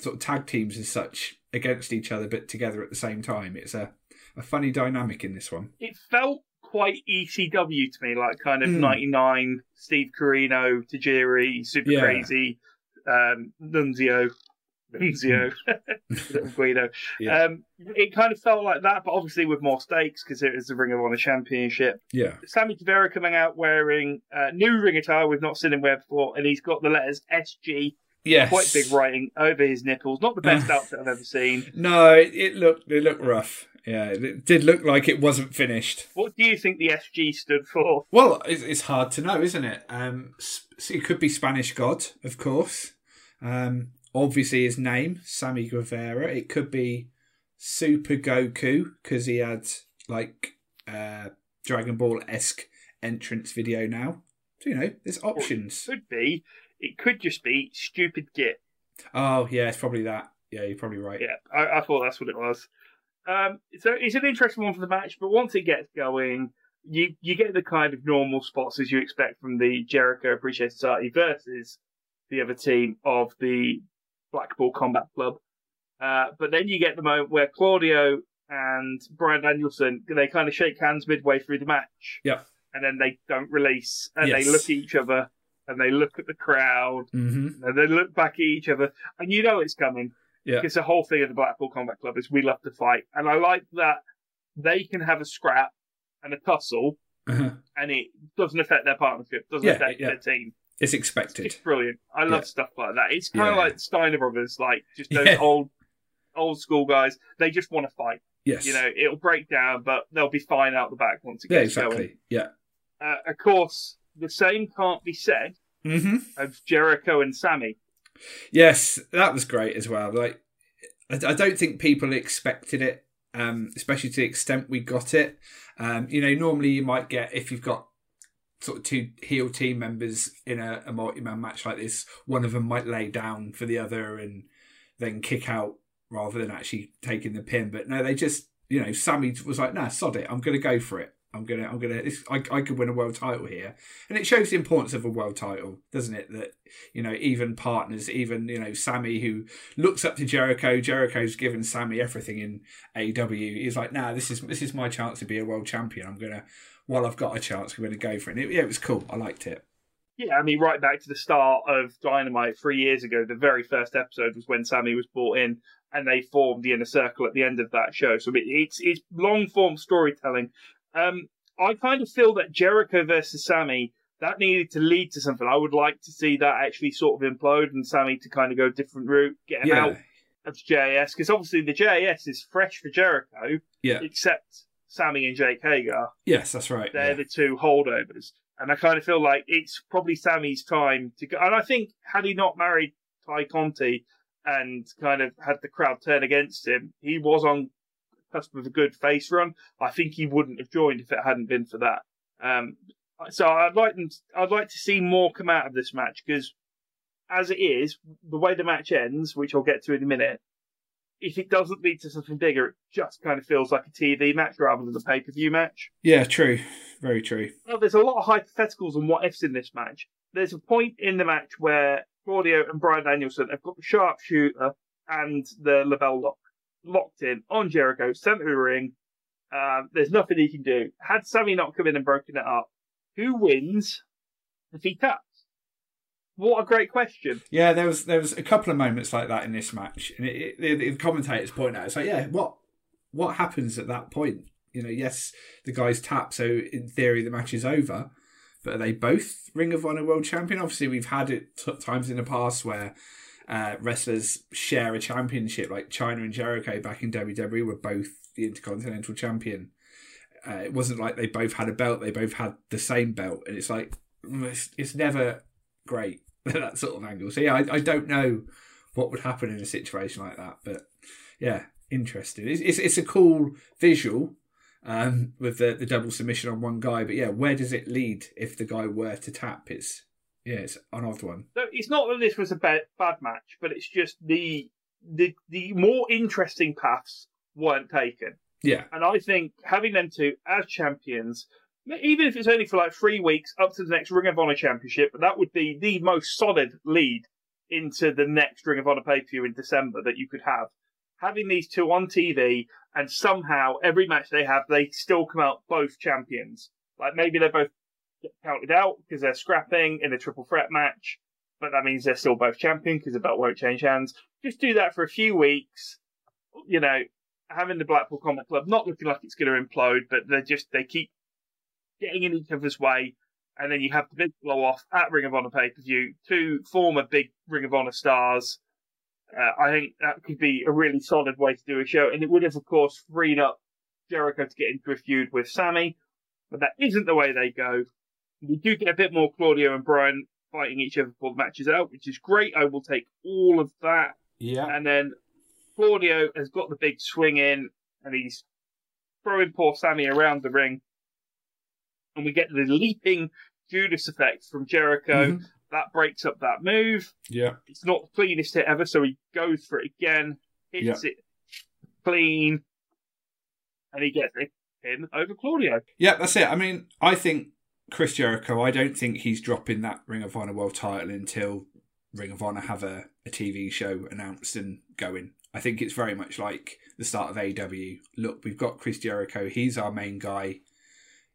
sort of tag teams as such against each other, but together at the same time. It's a a funny dynamic in this one. It felt quite ECW to me, like kind of Mm. '99 Steve Corino, Tajiri, Super Yeah. Crazy, um, Nunzio, Nunzio, little Guido. Yeah. Um, it kind of felt like that, but obviously with more stakes because it was the Ring of Honor Championship. Yeah, Sammy Guevara coming out wearing uh, new ring attire we've not seen him wear before, and he's got the letters SG Yes. Quite big writing over his nipples. Not the best outfit I've ever seen. No, it, it looked it looked rough. Yeah, it did look like it wasn't finished. What do you think the SG stood for? Well, it's, it's hard to know, isn't it? Um, it could be Spanish God, of course. Um, obviously, his name, Sammy Guevara. It could be Super Goku because he had like uh, Dragon Ball esque entrance video now. So you know, there's options. Could be. It could just be stupid git. Oh yeah, it's probably that. Yeah, you're probably right. Yeah, I, I thought that's what it was. Um, so it's an interesting one for the match, but once it gets going, you you get the kind of normal spots as you expect from the Jericho Appreciation Society versus the other team of the Blackpool Combat Club. Uh, but then you get the moment where Claudio and Brian Danielson they kind of shake hands midway through the match. Yeah. And then they don't release, and Yes. they look at each other, and they look at the crowd, Mm-hmm. and they look back at each other, and you know it's coming. Yeah. Because the whole thing of the Blackpool Combat Club is we love to fight, and I like that they can have a scrap and a tussle, Uh-huh. and it doesn't affect their partnership, doesn't Yeah, affect yeah. their team. It's expected. It's brilliant. I love stuff like that. It's kind of like Steiner Brothers, like just those old, old school guys. They just want to fight. Yes. You know, it'll break down, but they'll be fine out the back once it yeah, gets exactly. going. Yeah. Uh, of course, the same can't be said Mm-hmm. of Jericho and Sammy. Yes, that was great as well. Like, I, I don't think people expected it, um, especially to the extent we got it. Um, you know, normally you might get if you've got sort of two heel team members in a, a multi-man match like this, one of them might lay down for the other and then kick out rather than actually taking the pin. But no, they just, you know, Sammy was like, "Nah, sod it. I'm going to go for it. I'm gonna, I'm gonna. This, I, I could win a world title here." And it shows the importance of a world title, doesn't it? That you know, even partners, even you know, Sammy who looks up to Jericho. Jericho's given Sammy everything in AEW. He's like, "Nah, this is this is my chance to be a world champion. I'm gonna, while I've got a chance, I'm gonna go for it." It yeah, it was cool. I liked it. Yeah, I mean, right back to the start of Dynamite three years ago, the very first episode was when Sammy was brought in, and they formed the inner circle at the end of that show. So it's it's long form storytelling. Um, I kind of feel that Jericho versus Sammy that needed to lead to something. I would like to see that actually sort of implode and Sammy to kind of go a different route, get him Yeah, out of JAS because obviously the JAS is fresh for Jericho, yeah, except Sammy and Jake Hager. yes, that's right. They're yeah. the two holdovers. And I kind of feel like it's probably Sammy's time to go. And I think had he not married Tay Conti and kind of had the crowd turn against him, he was on cusp of a good face run. I think he wouldn't have joined if it hadn't been for that. Um, so I'd like them. I'd like to see more come out of this match because, as it is, the way the match ends, which I'll get to in a minute, if it doesn't lead to something bigger, it just kind of feels like a TV match rather than a pay per view match. yeah, true, very true. Well, there's a lot of hypotheticals and what ifs in this match. There's a point in the match where Claudio and Brian Danielson have got the sharpshooter and the LeBell Lock locked in on Jericho, centre of the ring. Um, there's nothing he can do. Had Sammy not come in and broken it up, who wins if he taps? What a great question. Yeah, there was there was a couple of moments like that in this match, and it, it, the, the commentators point out it's like, yeah, what what happens at that point? You know, yes, the guys tap, so in theory the match is over, but are they both Ring of Honor World Champion? Obviously, we've had it t- times in the past where uh, wrestlers share a championship, like Chyna and Jericho back in WWE were both the Intercontinental Champion. Uh, it wasn't like they both had a belt; they both had the same belt, and it's like mm, it's, it's never great that sort of angle. So yeah, I, I don't know what would happen in a situation like that, but yeah, interesting. It's it's, it's a cool visual um, with the the double submission on one guy, but yeah, where does it lead if the guy were to tap? It's yeah, it's an odd one. So it's not that this was a bad, bad match, but it's just the the the more interesting paths weren't taken. Yeah, And I think having them two as champions, even if it's only for like three weeks up to the next Ring of Honor Championship, that would be the most solid lead into the next Ring of Honor pay per view in December that you could have. Having these two on TV and somehow every match they have, they still come out both champions. Like maybe they're both counted out because they're scrapping in a triple threat match, but that means they're still both champion because the belt won't change hands. Just do that for a few weeks. You know, having the Blackpool Combat Club not looking like it's going to implode, but they just they keep getting in each other's way, and then you have the big blow off at Ring of Honor pay per view. Two former big Ring of Honor stars. Uh, I think that could be a really solid way to do a show, and it would have, of course, freed up Jericho to get into a feud with Sammy, but that isn't the way they go. We do get a bit more Claudio and Brian fighting each other for the matches out, which is great. I will take all of that. Yeah. And then Claudio has got the big swing in, and he's throwing poor Sammy around the ring. And we get the leaping Judas effect from Jericho. Mhm. That breaks up that move. Yeah. It's not the cleanest hit ever, so he goes for it again, hits it clean, and he gets a pin over Claudio. Yeah, that's it. I mean, I think Chris Jericho, I don't think he's dropping that Ring of Honor World title until Ring of Honor have a, a TV show announced and going. I think it's very much like the start of AW. Look, we've got Chris Jericho. He's our main guy.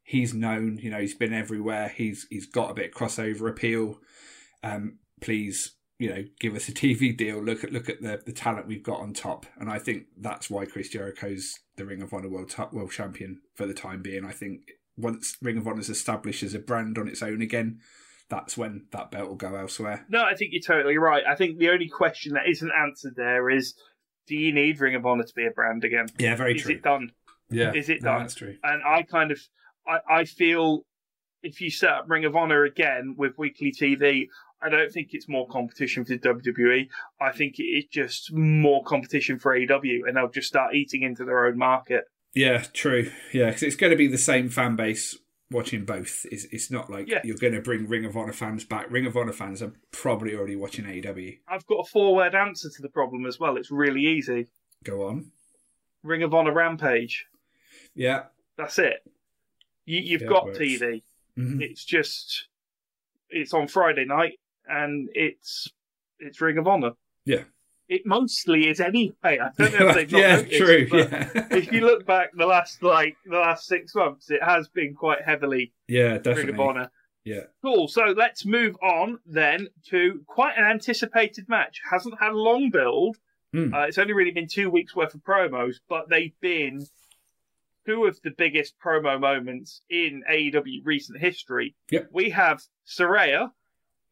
He's known, you know, he's been everywhere. He's he's got a bit of crossover appeal. Um, please, you know, give us a TV deal. Look at look at the the talent we've got on top, and I think that's why Chris Jericho's the Ring of Honor World World Champion for the time being. I think once Ring of Honor is established as a brand on its own again, that's when that belt will go elsewhere. No, I think you're totally right. I think the only question that isn't answered there is do you need Ring of Honor to be a brand again? Yeah, very is true. it done? yeah, is it no, done? That's true. And I kind of, I, I feel if you set up Ring of Honor again with weekly TV, I don't think it's more competition for WWE. I think it is just more competition for AEW, and they'll just start eating into their own market. Yeah, true. Yeah, because it's going to be the same fan base watching both. It's, it's not like Yeah. you're going to bring Ring of Honor fans back. Ring of Honor fans are probably already watching AEW. I've got a four word answer to the problem as well. It's really easy. Go on. Ring of Honor Rampage. Yeah. That's it. You, you've Yeah, got works. TV. Mhm. It's just it's on Friday night, and it's it's Ring of Honor. Yeah. It mostly is anyway. I don't know if they've not yeah, noticed, true. but Yeah. if you look back the last like the last six months, it has been quite heavily yeah, Ring of definitely. Honor. Yeah. Cool. So let's move on then to quite an anticipated match. Hasn't had a long build. Mm. Uh, it's only really been two weeks worth of promos, but they've been two of the biggest promo moments in AEW recent history. Yep. We have Saraya.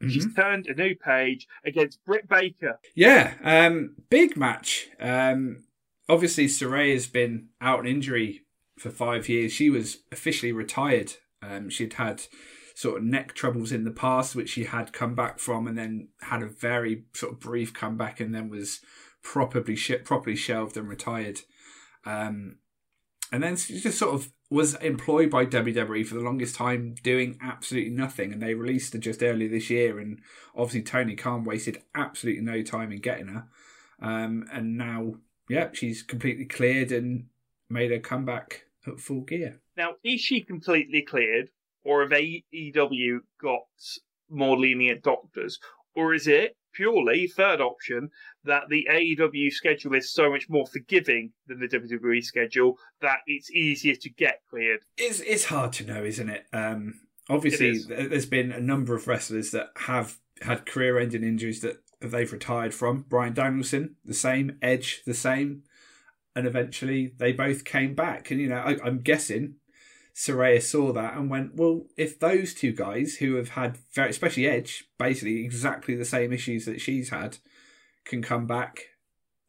She's Mhm. turned a new page against Britt Baker. Yeah, um, big match. Um, obviously, Saraya's been out on injury for five years. She was officially retired. Um, she'd had sort of neck troubles in the past, which she had come back from, and then had a very sort of brief comeback, and then was properly sh- properly shelved and retired. Um, and then she just sort of was employed by WWE for the longest time, doing absolutely nothing. And they released her just earlier this year, and obviously Tony Khan wasted absolutely no time in getting her. Um, and now, yeah, she's completely cleared and made her comeback at full gear. Now, is she completely cleared, or have AEW got more lenient doctors, or is it purely third option that the AEW schedule is so much more forgiving than the WWE schedule that it's easier to get cleared? It's it's hard to know, isn't it? Um, obviously, it there's been a number of wrestlers that have had career-ending injuries that they've retired from. Brian Danielson, the same. Edge, the same. And eventually, they both came back. And you know, I, I'm guessing Saraya saw that and went, "Well, if those two guys who have had, very, especially Edge, basically exactly the same issues that she's had, can come back,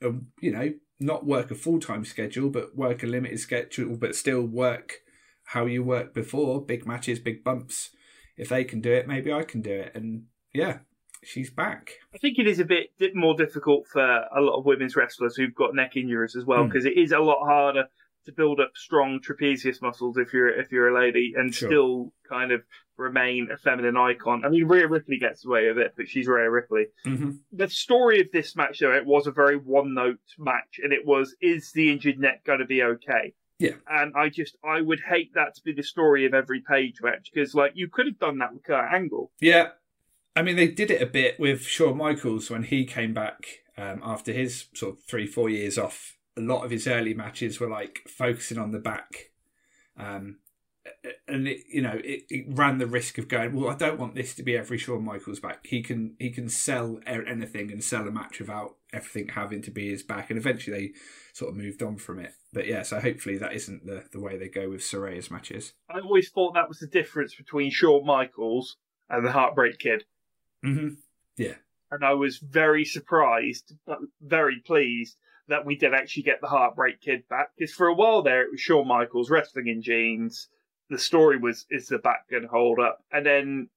and you know, not work a full time schedule, but work a limited schedule, but still work." how you worked before, big matches, big bumps. If they can do it, maybe I can do it. And yeah, she's back. I think it is a bit more difficult for a lot of women's wrestlers who've got neck injuries as well, Hmm. because it is a lot harder to build up strong trapezius muscles if you're if you're a lady and Sure. still kind of remain a feminine icon. I mean, Rhea Ripley gets away with it, but she's Rhea Ripley. Mm-hmm. The story of this match, though, it was a very one note match, and it was: is the injured neck going to be okay? Yeah. And I just, I would hate that to be the story of every Paige match because, like, you could have done that with Kurt Angle. Yeah. I mean, they did it a bit with Shawn Michaels when he came back um, after his sort of three, four years off. A lot of his early matches were like focusing on the back. Um, and it, you know it, it, ran the risk of going. Well, I don't want this to be every Shawn Michaels back. He can he can sell anything and sell a match without everything having to be his back. And eventually they sort of moved on from it. But yeah, so hopefully that isn't the the way they go with Saraya's matches. I always thought that was the difference between Shawn Michaels and the Heartbreak Kid. Mm-hmm. Yeah, and I was very surprised, but very pleased that we did actually get the Heartbreak Kid back. Because for a while there, it was Shawn Michaels wrestling in jeans. The story was is the back going to hold up, and then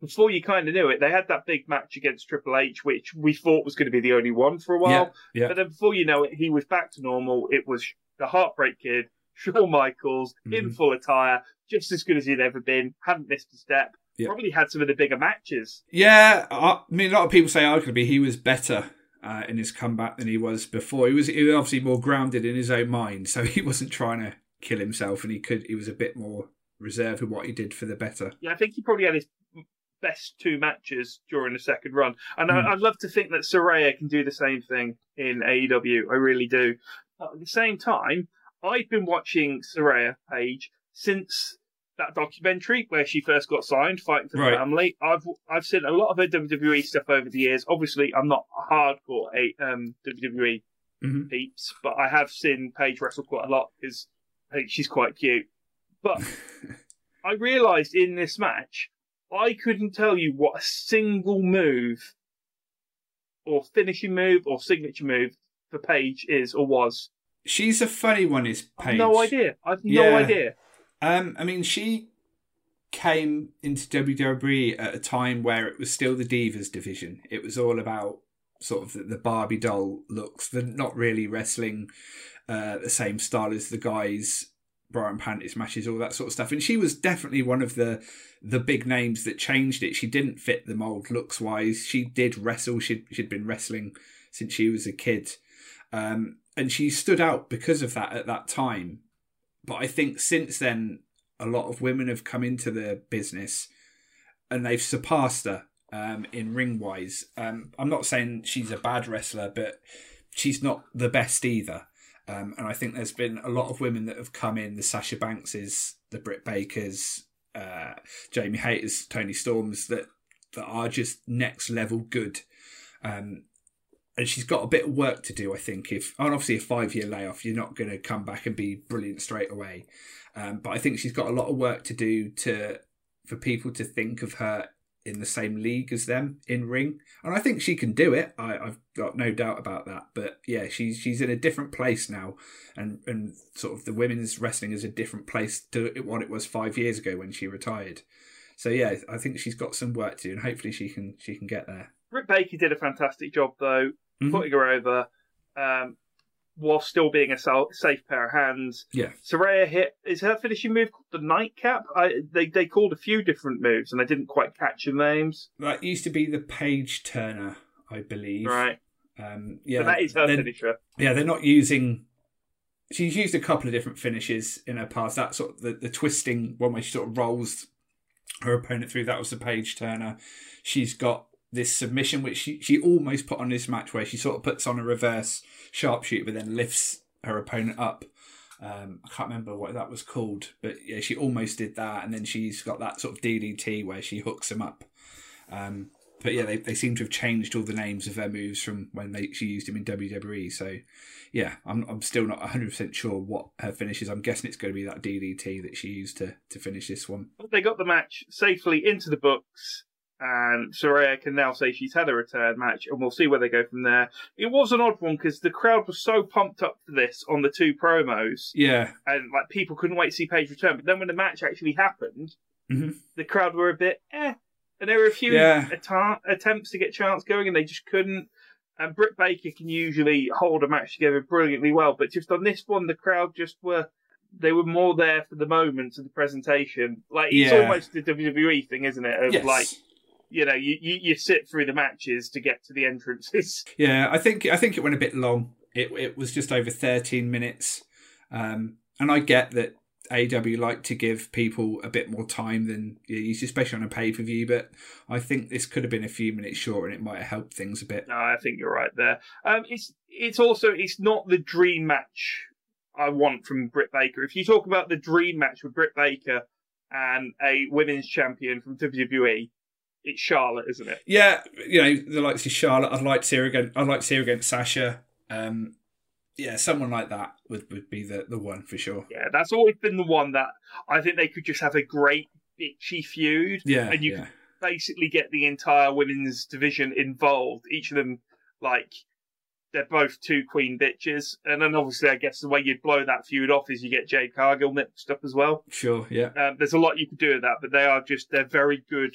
before you kind of knew it, they had that big match against Triple H, which we thought was going to be the only one for a while. Yeah, yeah. But then before you know it, he was back to normal. It was the Heartbreak Kid, Shawn Michaels mm-hmm. in full attire, just as good as he'd ever been. Hadn't missed a step. Yeah. Probably had some of the bigger matches. Yeah, I mean, a lot of people say arguably he was better uh, in his comeback than he was before. He was, he was obviously more grounded in his own mind, so he wasn't trying to kill himself, and he could. He was a bit more reserved with what he did for the better. Yeah, I think he probably had his best two matches during the second run, and mm. I, would love to think that Saraya can do the same thing in AEW. I really do. But at the same time, I've been watching Saraya Paige since that documentary where she first got signed, fighting for right. the family. I've I've seen a lot of her WWE stuff over the years. Obviously, I'm not a hardcore um, WWE mm-hmm. peeps, but I have seen Paige wrestle quite a lot because I think she's quite cute. But I realised in this match, I couldn't tell you what a single move or finishing move or signature move for Paige is or was. She's a funny one, is Paige. no idea. I've no yeah. idea. Um, I mean, she came into WWE at a time where it was still the Divas division. It was all about sort of the Barbie doll looks. They're not really wrestling uh, the same style as the guys, Bra and Panties matches, all that sort of stuff. And she was definitely one of the the big names that changed it. She didn't fit the mold looks wise. She did wrestle. She'd she'd been wrestling since she was a kid, um, and she stood out because of that at that time but I think since then, a lot of women have come into the business and they've surpassed her um, in ring wise. Um, I'm not saying she's a bad wrestler, but she's not the best either. Um, and I think there's been a lot of women that have come in the Sasha Bankses, the Britt Bakers, uh, Jamie Hayters, Toni Storms that that are just next level good. Um, and she's got a bit of work to do, I think. If and obviously a five year layoff, you're not going to come back and be brilliant straight away. Um, but I think she's got a lot of work to do to for people to think of her in the same league as them in ring, and I think she can do it. I, have got no doubt about that. But yeah, she's she's in a different place now, and and sort of the women's wrestling is a different place to what it was five years ago when she retired. So yeah, I think she's got some work to do, and hopefully she can she can get there. Britt Baker did a fantastic job though, mm-hmm. putting her over, um, while still being a safe pair of hands. Yeah. Saraya hit is her finishing move called the nightcap. I they they called a few different moves and I didn't quite catch the names. That used to be the Paige Turner, I believe. Right. Um, yeah, so that is her finisher. Yeah, they're not using. She's used a couple of different finishes in her past. That sort of the, the twisting one where she sort of rolls her opponent through. That was the Paige Turner. She's got this submission, which she, she almost put on this match, where she sort of puts on a reverse sharpshooter, but then lifts her opponent up. Um, I can't remember what that was called, but yeah, she almost did that, and then she's got that sort of DDT where she hooks him up. Um, but yeah, they, they seem to have changed all the names of their moves from when they she used them in WWE. So yeah, I'm I'm still not 100 percent sure what her finish is. I'm guessing it's going to be that DDT that she used to to finish this one. They got the match safely into the books and Saraya can now say she's had a return match, and we'll see where they go from there. It was an odd one because the crowd was so pumped up for this on the two promos, yeah, and like people couldn't wait to see Paige return. But then when the match actually happened, mm-hmm. the crowd were a bit eh, and there were a few yeah. att- attempts to get chants going, and they just couldn't. And Britt Baker can usually hold a match together brilliantly well, but just on this one, the crowd just were they were more there for the moment of the presentation. Like it's yeah. almost the WWE thing, isn't it? Of yes. like you know, you, you, you sit through the matches to get to the entrances. Yeah, I think I think it went a bit long. It it was just over thirteen minutes, um, and I get that AW like to give people a bit more time than you especially on a pay per view. But I think this could have been a few minutes shorter, and it might have helped things a bit. No, I think you're right there. Um, it's it's also it's not the dream match I want from Britt Baker. If you talk about the dream match with Britt Baker and a women's champion from WWE, it's Charlotte, isn't it? Yeah, you know the likes of Charlotte. I'd like to see her again. I'd like to see her against Sasha. Um, yeah, someone like that would, would be the, the one for sure. Yeah, that's always been the one that I think they could just have a great bitchy feud. Yeah, and you yeah. could basically get the entire women's division involved. Each of them, like, they're both two queen bitches. And then obviously, I guess the way you'd blow that feud off is you get Jade Cargill mixed up as well. Sure, yeah. Um, there's a lot you could do with that, but they are just, they're very good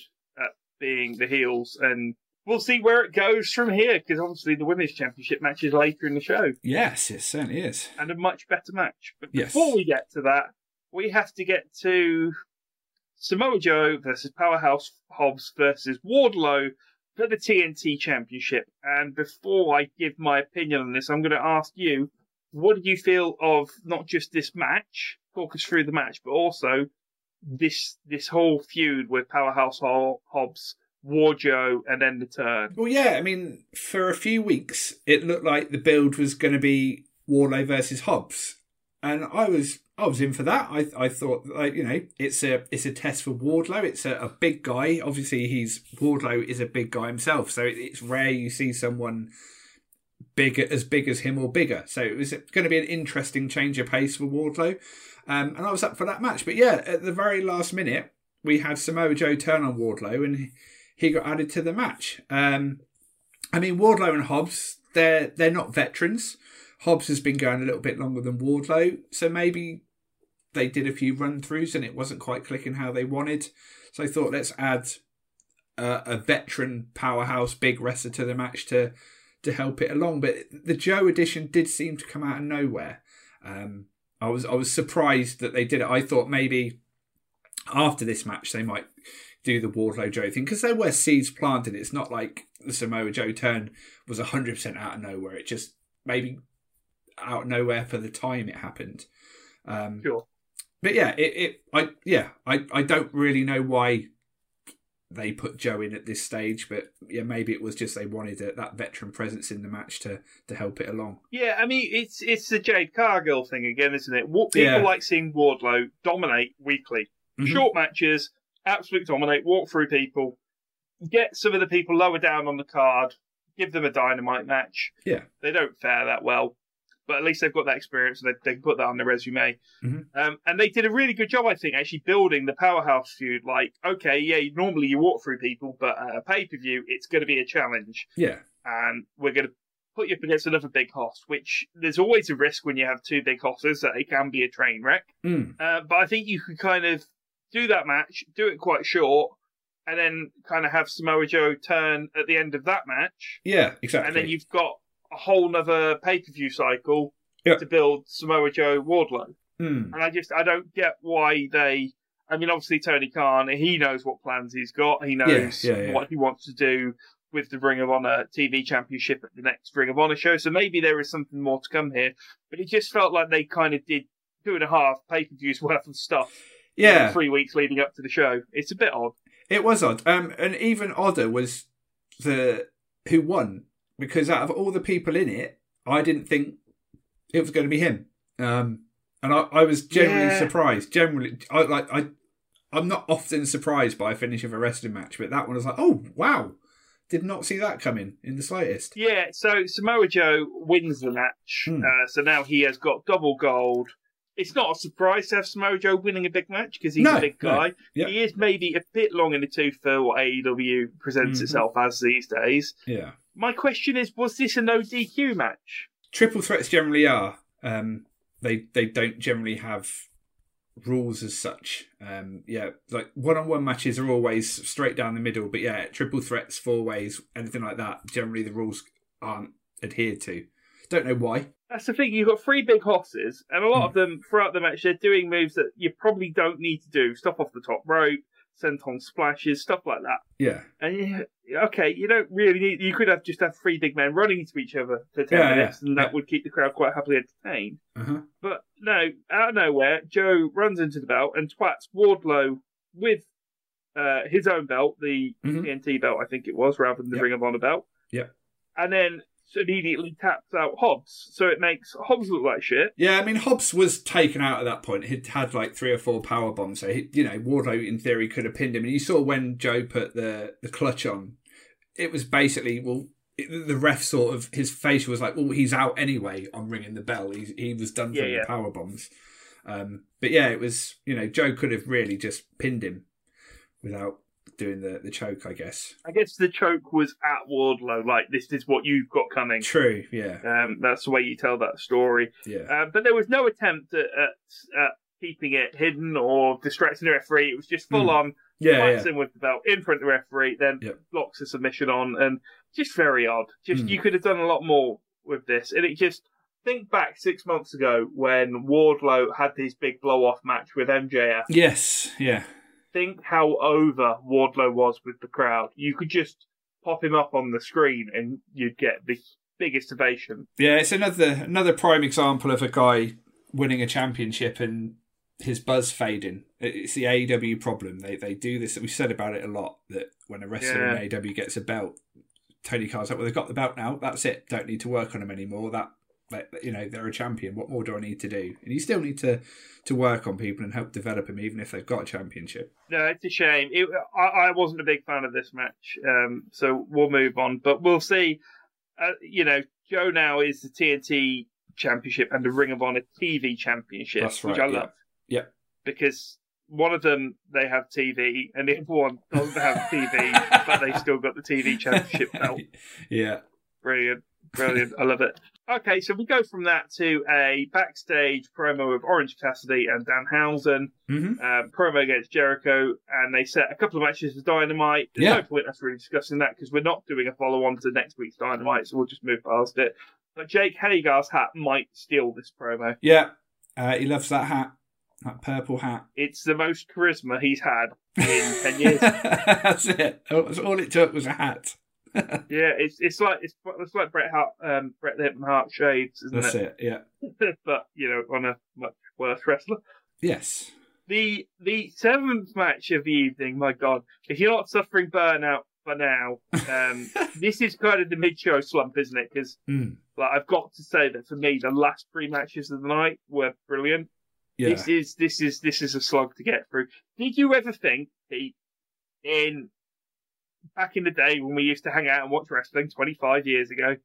being the heels. And we'll see where it goes from here, because obviously the women's championship match is later in the show. Yes, it certainly is. And a much better match. But Yes. before we get to that, we have to get to Samoa Joe versus Powerhouse Hobbs versus Wardlow for the TNT Championship. And before I give my opinion on this, I'm going to ask you, what did you feel of not just this match, talk us through the match, but also this this whole feud with Powerhouse Ho- Hobbs, War Joe, and then the turn? Well, yeah, I mean, for a few weeks, it looked like the build was going to be Wardlow versus Hobbs, and I was I was in for that. I I thought like you know it's a it's a test for Wardlow. It's a, a big guy. Obviously, he's Wardlow is a big guy himself, so it, it's rare you see someone big as big as him or bigger. So it was going to be an interesting change of pace for Wardlow, um, and I was up for that match. But yeah, at the very last minute, we had Samoa Joe turn on Wardlow, and he got added to the match. Um, I mean, Wardlow and Hobbs, they're they're not veterans. Hobbs has been going a little bit longer than Wardlow, so maybe they did a few run throughs and it wasn't quite clicking how they wanted. So I thought let's add a veteran powerhouse big wrestler to the match to to help it along. But the Joe edition did seem to come out of nowhere. Um, I was I was surprised that they did it. I thought maybe after this match they might do the Wardlow Joe thing because there were seeds planted. It's not like the Samoa Joe turn was hundred percent out of nowhere. It just maybe out of nowhere for the time it happened. Um, Sure. But yeah, it, it I yeah I I don't really know why they put Joe in at this stage, but yeah, maybe it was just they wanted a, that veteran presence in the match to to help it along. Yeah, I mean it's it's the Jade Cargill thing again, isn't it? What people Yeah. like seeing Wardlow dominate weekly, Mhm. short matches, absolute dominate, walk through people, get some of the people lower down on the card, give them a dynamite match. Yeah. they don't fare that well, but at least they've got that experience and they, they can put that on their resume. Mhm. Um, and they did a really good job, I think, actually building the powerhouse feud. Like, okay, yeah, normally you walk through people, but a pay per view, it's going to be a challenge Yeah, and we're going to put you up against another big host, which there's always a risk when you have two big hosses that it can be a train wreck. mm. Uh, but I think you could kind of do that match, do it quite short, and then kind of have Samoa Joe turn at the end of that match, yeah, exactly. and then you've got a whole nother pay per view cycle Yeah. to build Samoa Joe Wardlow. Mm. And I just I don't get why they. I mean, obviously Tony Khan, he knows what plans he's got. He knows yeah, yeah. what he wants to do with the Ring of Honor TV Championship at the next Ring of Honor show. So maybe there is something more to come here. But it just felt like they kind of did two and a half pay per views worth of stuff. in yeah, three weeks leading up to the show. It's a bit odd. It was odd. Um, and even odder was the who won because out of all the people in it, I didn't think it was going to be him. Um, and I, I was generally Yeah. surprised. Generally, I like I, I'm not often surprised by a finish of a wrestling match, but that one was like, oh wow, did not see that coming in the slightest. Yeah, so Samoa Joe wins the match. Hmm. Uh, so now he has got double gold. It's not a surprise to have Samoa Joe winning a big match because he's No, a big no. guy. He is maybe a bit long in the tooth for what AEW presents Mhm. itself as these days. Yeah, My question is, was this a no DQ match? triple threats generally are. Um, they they don't generally have rules as such. Um, yeah, like one on one matches are always straight down the middle, but yeah, triple threats, four ways, anything like that. Generally, the rules aren't adhered to. Don't know why. That's the thing. You've got three big horses, and a lot Hmm. of them throughout the match they're doing moves that you probably don't need to do. Stop off the top rope, senton splashes, stuff like that. Yeah, And you, okay, you don't really need. You could have just have three big men running into each other for ten Yeah, yeah, minutes, and that yeah. would keep the crowd quite happily entertained. uh-huh. But no, out of nowhere, Joe runs into the belt and twats Wardlow with uh, his own belt, the Mhm. TNT belt, I think it was, rather than the Yep. Ring of Honor belt. Yeah. And then immediately taps out Hobbs, so it makes Hobbs look like shit. Yeah, I mean Hobbs was taken out at that point. He'd had like three or four power bombs, so he, you know Wardlow in theory could have pinned him. And you saw when Joe put the the clutch on, it was basically well. It, the ref sort of his face was like, "Well, he's out anyway." On ringing the bell, he he was done Yeah, yeah. the power bombs. Um, but yeah, it was you know Joe could have really just pinned him without doing the the choke. I guess. I guess the choke was at Wardlow, like this is what you've got coming. True. Yeah. Um, that's the way you tell that story. Yeah. Uh, but there was no attempt at, at, at keeping it hidden or distracting the referee. It was just full Mm. on Yeah. Yeah. in with the belt in front of the referee, then Yep. blocks the submission on, and just very odd. Just Mm. you could have done a lot more with this, and it just think back six months ago when Wardlow had his big blow off match with MJF. Yes. Yeah. Think how over Wardlow was with the crowd. You could just pop him up on the screen, and you'd get the biggest ovation. Yeah, it's another another prime example of a guy winning a championship and his buzz fading. It's the AEW problem. They they do this. We've said about it a lot that when a wrestler in AEW gets a belt, Tony Khan's like, "Well, they've got the belt now. That's it. Don't need to work on them anymore. That, you know, they're a champion. What more do I need to do?" And you still need to to work on people and help develop them, even if they've got a championship. No, it's a shame. It, I, I wasn't a big fan of this match, um, so we'll move on. But we'll see. Uh, you know, Joe now is the TNT Championship and the Ring of Honor TV Championship, That's which I yeah. love. Yeah. Because one of them they have TV, and the other one doesn't have TV, but they still got the TV Championship belt. yeah. Brilliant, brilliant. I love it. Okay, so we go from that to a backstage promo of Orange Cassidy and Danhausen hmm um, promo against Jericho, and they set a couple of matches with Dynamite. There's Yeah. no point us really discussing that because we're not doing a follow on to next week's Dynamite, so we'll just move past it. But Jake Hager's hat might steal this promo. Yeah. Uh, he loves that hat, that purple hat. It's the most charisma he's had in 10 years. That's it. That's all it took was a hat. Yeah, it's it's like it's, it's like Bret Hart, um, Bret the Hitman Hart shades, isn't That's it? it. Yeah. but you know, on a much worse wrestler. Yes. The the seventh match of the evening. My God, if you're not suffering burnout by now, um, this is kind of the mid-show slump, isn't it? Because Mm. like I've got to say that for me, the last three matches of the night were brilliant. Yeah. This is this is this is a slog to get through. Did you ever think, Pete, in back in the day when we used to hang out and watch wrestling 25 years ago,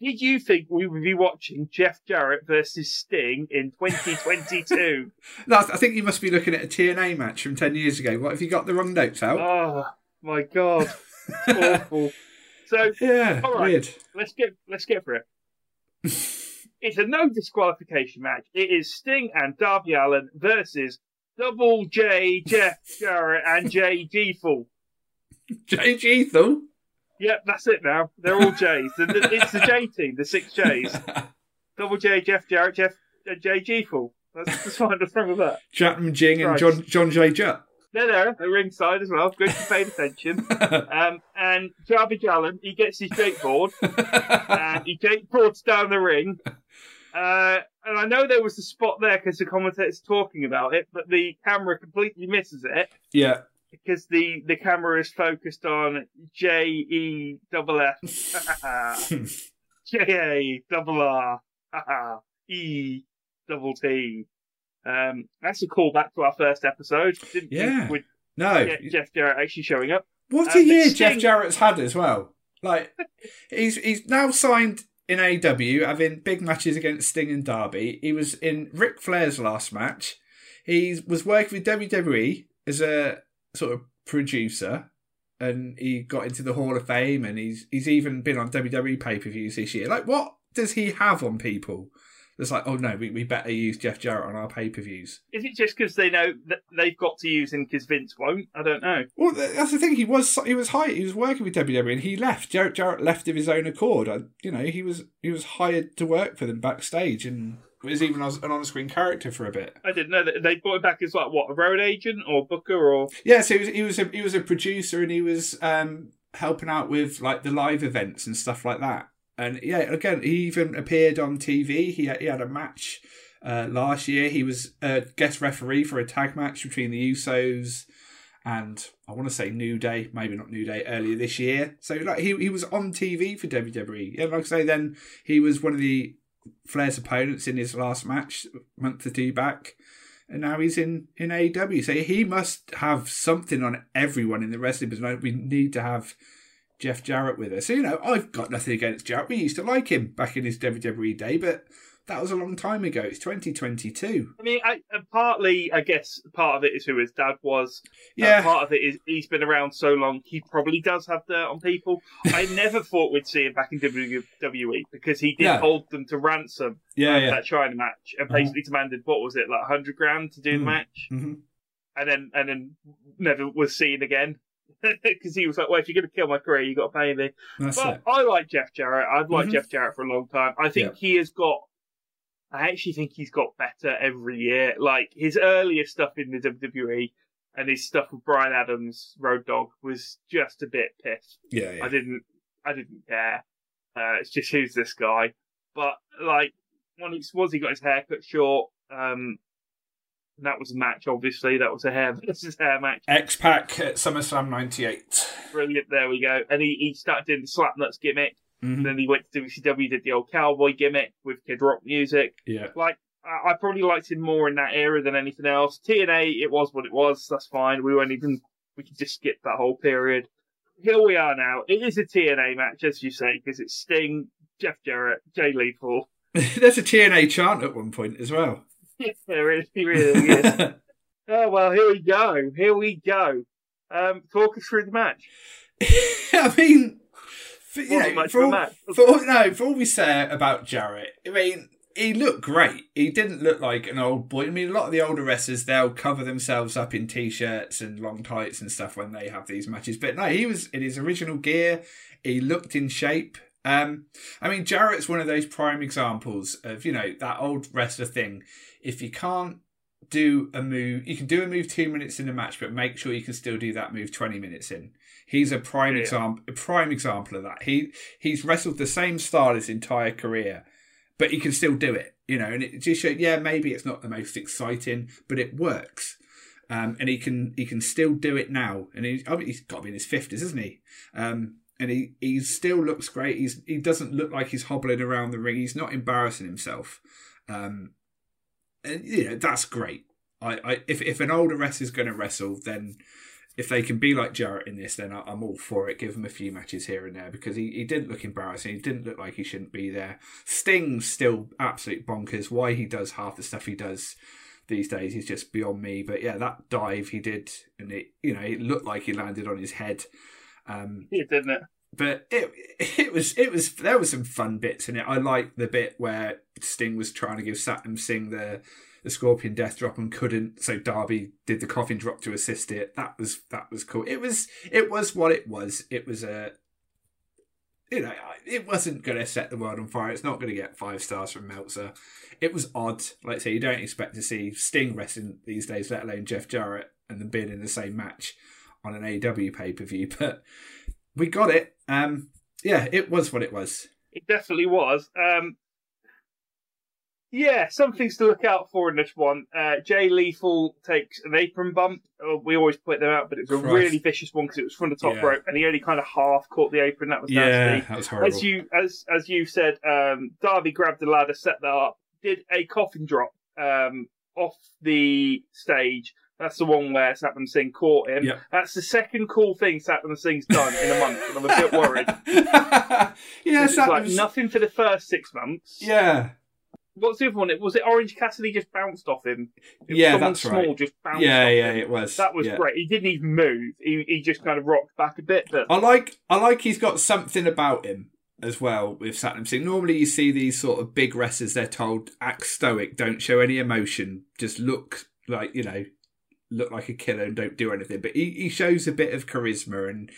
did you think we would be watching Jeff Jarrett versus Sting in 2022? No, I think you must be looking at a TNA match from 10 years ago. What, have you got the wrong notes out? oh my god, awful. So yeah, all right. weird. let's get let's get for it. it's a no disqualification match. It is Sting and Darby Allin versus Double J, Jeff Jarrett, and Jay G-Full. JG, though. Yep, that's it now. They're all J's. The- the- It's the J team, the six J's. Double J, Jeff Jarrett, Jeff uh, J G-Full. That's, that's fine. What's wrong with that? Chapman Jing and John John J. Jutt. They're there, they're ringside as well. Good you paid attention. Um, and Darby Allin, he gets his skateboard and he skateboards down the ring. Uh, and I know there was a spot there because the commentator's talking about it, but the camera completely misses it yeah. Because the, the camera is focused on J E double F J A double R E double T. Um, that's a callback to our first episode. Didn't Yeah. we'd No. get Jeff Jarrett actually showing up. What Uh, a year Jeff Jarrett's had as well. Like he's he's now signed in AW, having big matches against Sting and Darby. He was in Ric Flair's last match. He was working with WWE as a sort of producer, and he got into the Hall of Fame. And he's he's even been on WWE pay per views this year. Like, what does he have on people? It's like, oh no, we, we better use Jeff Jarrett on our pay per views. Is it just because they know that they've got to use him because Vince won't? I don't know. Well, that's the thing. He was he was hired. He was working with WWE, and he left. Jarrett Jarrett left of his own accord. I, you know, he was he was hired to work for them backstage, and was even as an on-screen character for a bit. I didn't know that they brought him back as like what a road agent or booker or Yeah, so he was he was a, he was a producer, and he was um, helping out with like the live events and stuff like that. And yeah, again, he even appeared on TV. He had, he had a match uh, last year. He was a guest referee for a tag match between the Usos and I want to say New Day, maybe not New Day, earlier this year. So like he he was on TV for WWE. Yeah, like I say, then he was one of the Flair's opponents in his last match month or two back, and now he's in in AEW. So he must have something on everyone in the wrestling business. We need to have Jeff Jarrett with us. So, you know, I've got nothing against Jarrett. We used to like him back in his WWE day, but that was a long time ago. It's 2022. I mean, I, partly, I guess, part of it is who his dad was. Uh, Yeah. Uh, part of it is he's been around so long, he probably does have dirt on people. I never thought we'd see him back in WWE because he did No. hold them to ransom Yeah, yeah. that Chyna match and Uh-huh. basically demanded, what was it, like 100 grand to do the Mm. match? hmm And then, and then never was seen again. Because he was like, well, if you're going to kill my career, you got to pay me. That's But it. I like Jeff Jarrett. I've liked Mhm. Jeff Jarrett for a long time. I think he has got. I actually think he's got better every year. Like his earlier stuff in the WWE and his stuff with Brian Adams, Road Dog, was just a bit pissed. Yeah, yeah. I didn't. I didn't care. Uh, it's just who's this guy? But like when he was he got his hair cut short. Um, and that was a match. Obviously, that was a hair versus hair match. X Pac at SummerSlam 98. Brilliant. There we go. And he, he started doing the slap nuts gimmick. Mhm. And then he went to WCW, did the old cowboy gimmick with Kid Rock music. Yeah. Like, I, I probably liked him more in that era than anything else. TNA, it was what it was. That's fine. We won't even, we could just skip that whole period. Here we are now. It is a TNA match, as you say, because it's Sting, Jeff Jarrett, Jay Lethal. There's a TNA chant at one point as well. there is, he really is. oh, well, here we go. Here we go. Um, talk us through the match. I mean, for, you Wasn't know, much for, all, match. for all, no, for all we say about Jarrett, I mean, he looked great. He didn't look like an old boy. I mean, a lot of the older wrestlers they'll cover themselves up in t-shirts and long tights and stuff when they have these matches. But no, he was in his original gear. He looked in shape. Um, I mean, Jarrett's one of those prime examples of you know that old wrestler thing. If you can't do a move, you can do a move two minutes in a match, but make sure you can still do that move twenty minutes in. He's a prime Yeah. example, a prime example of that. He he's wrestled the same style his entire career, but he can still do it. You know, and it just shows. Yeah, maybe it's not the most exciting, but it works. Um, and he can he can still do it now. And he, I mean, he's got to be in his fifties, isn't he? Um, and he, he still looks great. He's he doesn't look like he's hobbling around the ring. He's not embarrassing himself. Um, and you know that's great. I, I if if an older wrestler's going to wrestle, then if they can be like Jarrett in this, then I'm all for it. Give him a few matches here and there because he, he didn't look embarrassing. He didn't look like he shouldn't be there. Sting's still absolute bonkers. Why he does half the stuff he does these days is just beyond me. But yeah, that dive he did, and it you know it looked like he landed on his head. Um, Yeah, didn't it? but it it was it was there were some fun bits in it. I liked the bit where Sting was trying to give Satnam Singh the the Scorpion Death Drop and couldn't, so Darby did the coffin drop to assist it. That was that was cool. It was it was what it was. It was a you know it wasn't going to set the world on fire. It's not going to get five stars from Meltzer. It was odd. Like I say, you don't expect to see Sting wrestling these days, let alone Jeff Jarrett and them being in the same match on an AEW pay per view. But we got it. Um, yeah, it was what it was. It definitely was. Um, yeah, some things to look out for in this one. Uh, Jay Lethal takes an apron bump. Uh, we always point them out, but it was a Christ. really vicious one because it was from the top Yeah. rope, and he only kind of half caught the apron. That was nasty. that was horrible. As you as as you said, um, Darby grabbed the ladder, set that up, did a coffin drop um, off the stage. That's the one where Satnam Singh caught him. Yep. That's the second cool thing Satnam Singh's done in a month, and I'm a bit worried. yeah, that like nothing for the first six months. yeah, What's the other one? Was it Orange Cassidy just bounced off him. It Yeah, that's small right. just bounced yeah, off yeah. him. It was. That was yeah. great. He didn't even move. He he just kind of rocked back a bit, but I like I like he's got something about him as well with Satnam Singh. Normally you see these sort of big wrestlers, they're told act stoic, don't show any emotion, just look like, you know, look like a killer and don't do anything. But he, he shows a bit of charisma and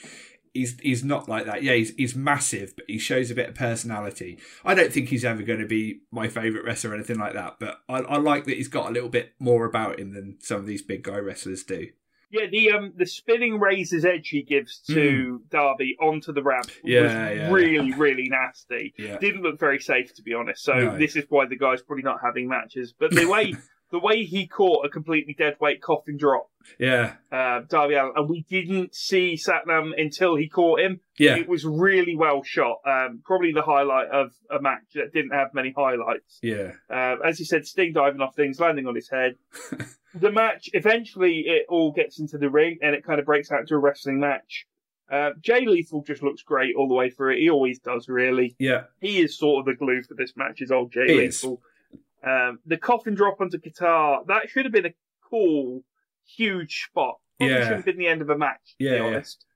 he's he's not like that. Yeah, he's he's massive, but he shows a bit of personality. I don't think he's ever going to be my favourite wrestler or anything like that, but I, I like that he's got a little bit more about him than some of these big guy wrestlers do. yeah, the um the spinning razor's edge he gives to Darby onto the ramp. Yeah, was yeah. really really nasty. Yeah. Didn't look very safe to be honest. So No. this is why the guy's probably not having matches. But the way the way he caught a completely dead weight coffin drop, Yeah, uh, Darby Allin, and we didn't see Satnam until he caught him. yeah, It was really well shot. Um, probably the highlight of a match that didn't have many highlights. yeah, Uh, as you said, Sting diving off things, landing on his head. the match, eventually, it all gets into the ring and it kind of breaks out into a wrestling match. Uh, Jay Lethal just looks great all the way through it. He always does, really. yeah. He is sort of the glue for this match, is old Jay He is. Um, the coffin drop onto guitar, that should have been a cool, huge spot. Probably Yeah. should have been the end of a match, to Yeah, be yeah. honest.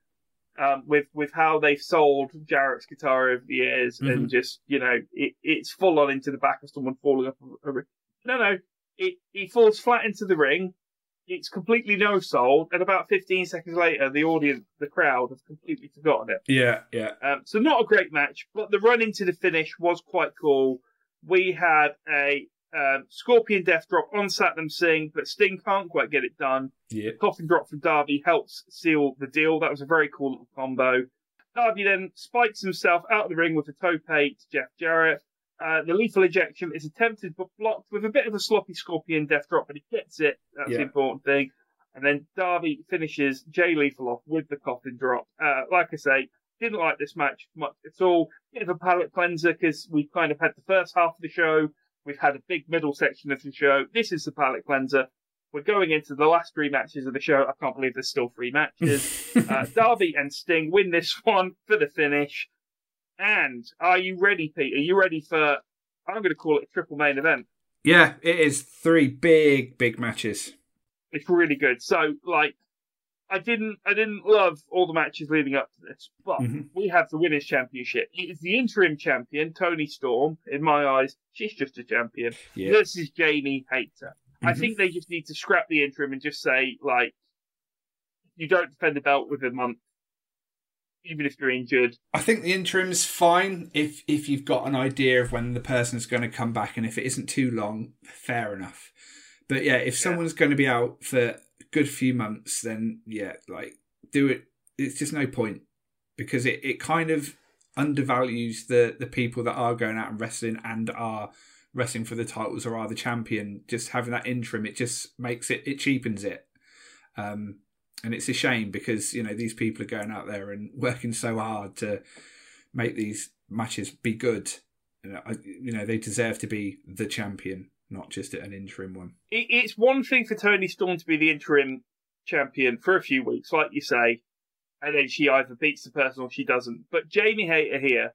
Um, with with how they've sold Jarrett's guitar over the years, Mhm. and just you know, it, it's full on into the back of someone falling off a ring. No, no, it he falls flat into the ring. It's completely no sold, and about 15 seconds later, the audience, the crowd, have completely forgotten it. Yeah, yeah, Um, so not a great match, but the run into the finish was quite cool. We had a um, Scorpion Death Drop on Satnam Singh, but Sting can't quite get it done. yeah. Coffin Drop from Darby helps seal the deal. That was a very cool little combo. Darby then spikes himself out of the ring with a tope to Jeff Jarrett. Uh, the lethal ejection is attempted but blocked with a bit of a sloppy Scorpion Death Drop, but he gets it. That's Yeah. the important thing. And then Darby finishes Jay Lethal off with the coffin drop. Uh, like I say, didn't like this match much at all. Bit of a palate cleanser because we've kind of had the first half of the show. We've had a big middle section of the show. This is the palate cleanser. We're going into the last three matches of the show. I can't believe there's still three matches. uh, Darby and Sting win this one for the finish. And are you ready, Pete? Are you ready for? I'm going to call it a triple main event. yeah, it is three big, big matches. It's really good. So, like, I didn't, I didn't love all the matches leading up to this, but Mhm. we have the Winners' Championship. It is the interim champion, Toni Storm. In my eyes, she's just a champion. Yeah. Versus Jamie Hayter. I Mhm. think they just need to scrap the interim and just say, like, you don't defend the belt within a month, even if you're injured. I think the interim's fine if if you've got an idea of when the person's going to come back, and if it isn't too long, fair enough. But yeah, if someone's going to be out for good few months, then yeah, like do it. It's just no point because it, it kind of undervalues the the people that are going out and wrestling and are wrestling for the titles or are the champion. Just having that interim, it just makes it it cheapens it. Um, and it's a shame because you know these people are going out there and working so hard to make these matches be good. You know, I, you know they deserve to be the champion, not just an interim one. It's one thing for Toni Storm to be the interim champion for a few weeks, like you say, and then she either beats the person or she doesn't. But Jamie Hayter here,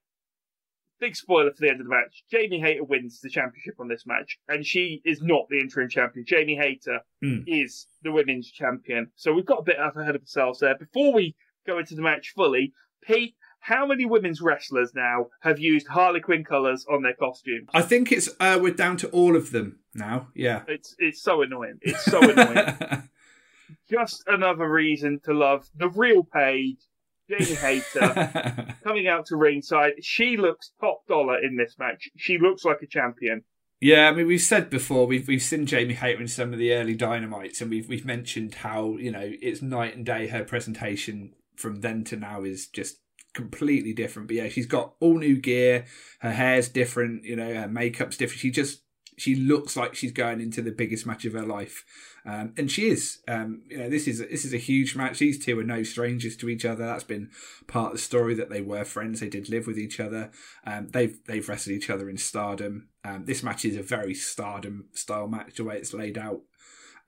big spoiler for the end of the match. Jamie Hayter wins the championship on this match, and she is not the interim champion. Jamie Hayter Mm. is the women's champion. So we've got a bit ahead of ourselves there. Before we go into the match fully, Pete, how many women's wrestlers now have used Harley Quinn colours on their costumes? I think it's uh, we're down to all of them now. Yeah. It's it's so annoying. It's so annoying. Just another reason to love the real Paige, Jamie Hayter, coming out to ringside. She looks top dollar in this match. She looks like a champion. Yeah, I mean we've said before we've we've seen Jamie Hayter in some of the early dynamites, and we've we've mentioned how you know it's night and day. Her presentation from then to now is just completely different. But yeah, she's got all new gear. Her hair's different. You know, her makeup's different. She just she looks like she's going into the biggest match of her life, um, and she is. Um, you know, this is this is a huge match. These two are no strangers to each other. That's been part of the story that they were friends. They did live with each other. Um, they've they've wrestled each other in Stardom. Um, this match is a very Stardom style match the way it's laid out.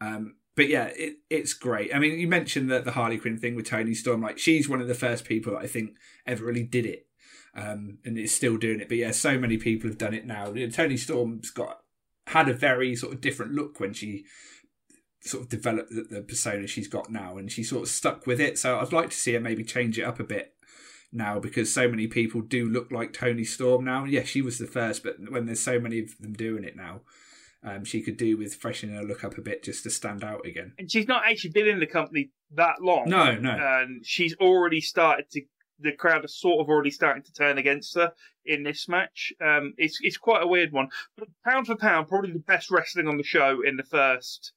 Um, but yeah, it, it's great. I mean, you mentioned that the Harley Quinn thing with Toni Storm. Like, she's one of the first people that I think ever really did it, um, and is still doing it. But yeah, so many people have done it now. You know, Toni Storm's got had a very sort of different look when she sort of developed the, the persona she's got now, and she sort of stuck with it. So I'd like to see her maybe change it up a bit now because so many people do look like Toni Storm now. Yeah, she was the first, but when there's so many of them doing it now, um, she could do with freshening her look up a bit just to stand out again. And she's not actually been in the company that long. No, no. And she's already started to. The crowd are sort of already starting to turn against her in this match. Um, it's it's quite a weird one. But pound for pound, probably the best wrestling on the show in the first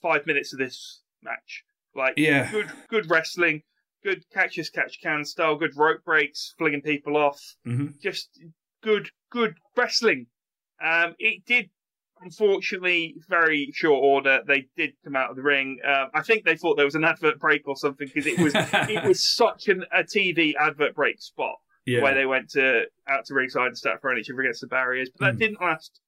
five minutes of this match. Like Yeah. good good wrestling, good catch as catch can style, good rope breaks, flinging people off. hmm Just good good wrestling. Um, it did unfortunately, very short order, they did come out of the ring. Uh, I think they thought there was an advert break or something because it was it was such an, a TV advert break spot Yeah. where they went to out to ringside and start throwing each other against the barriers. But that Mm. didn't last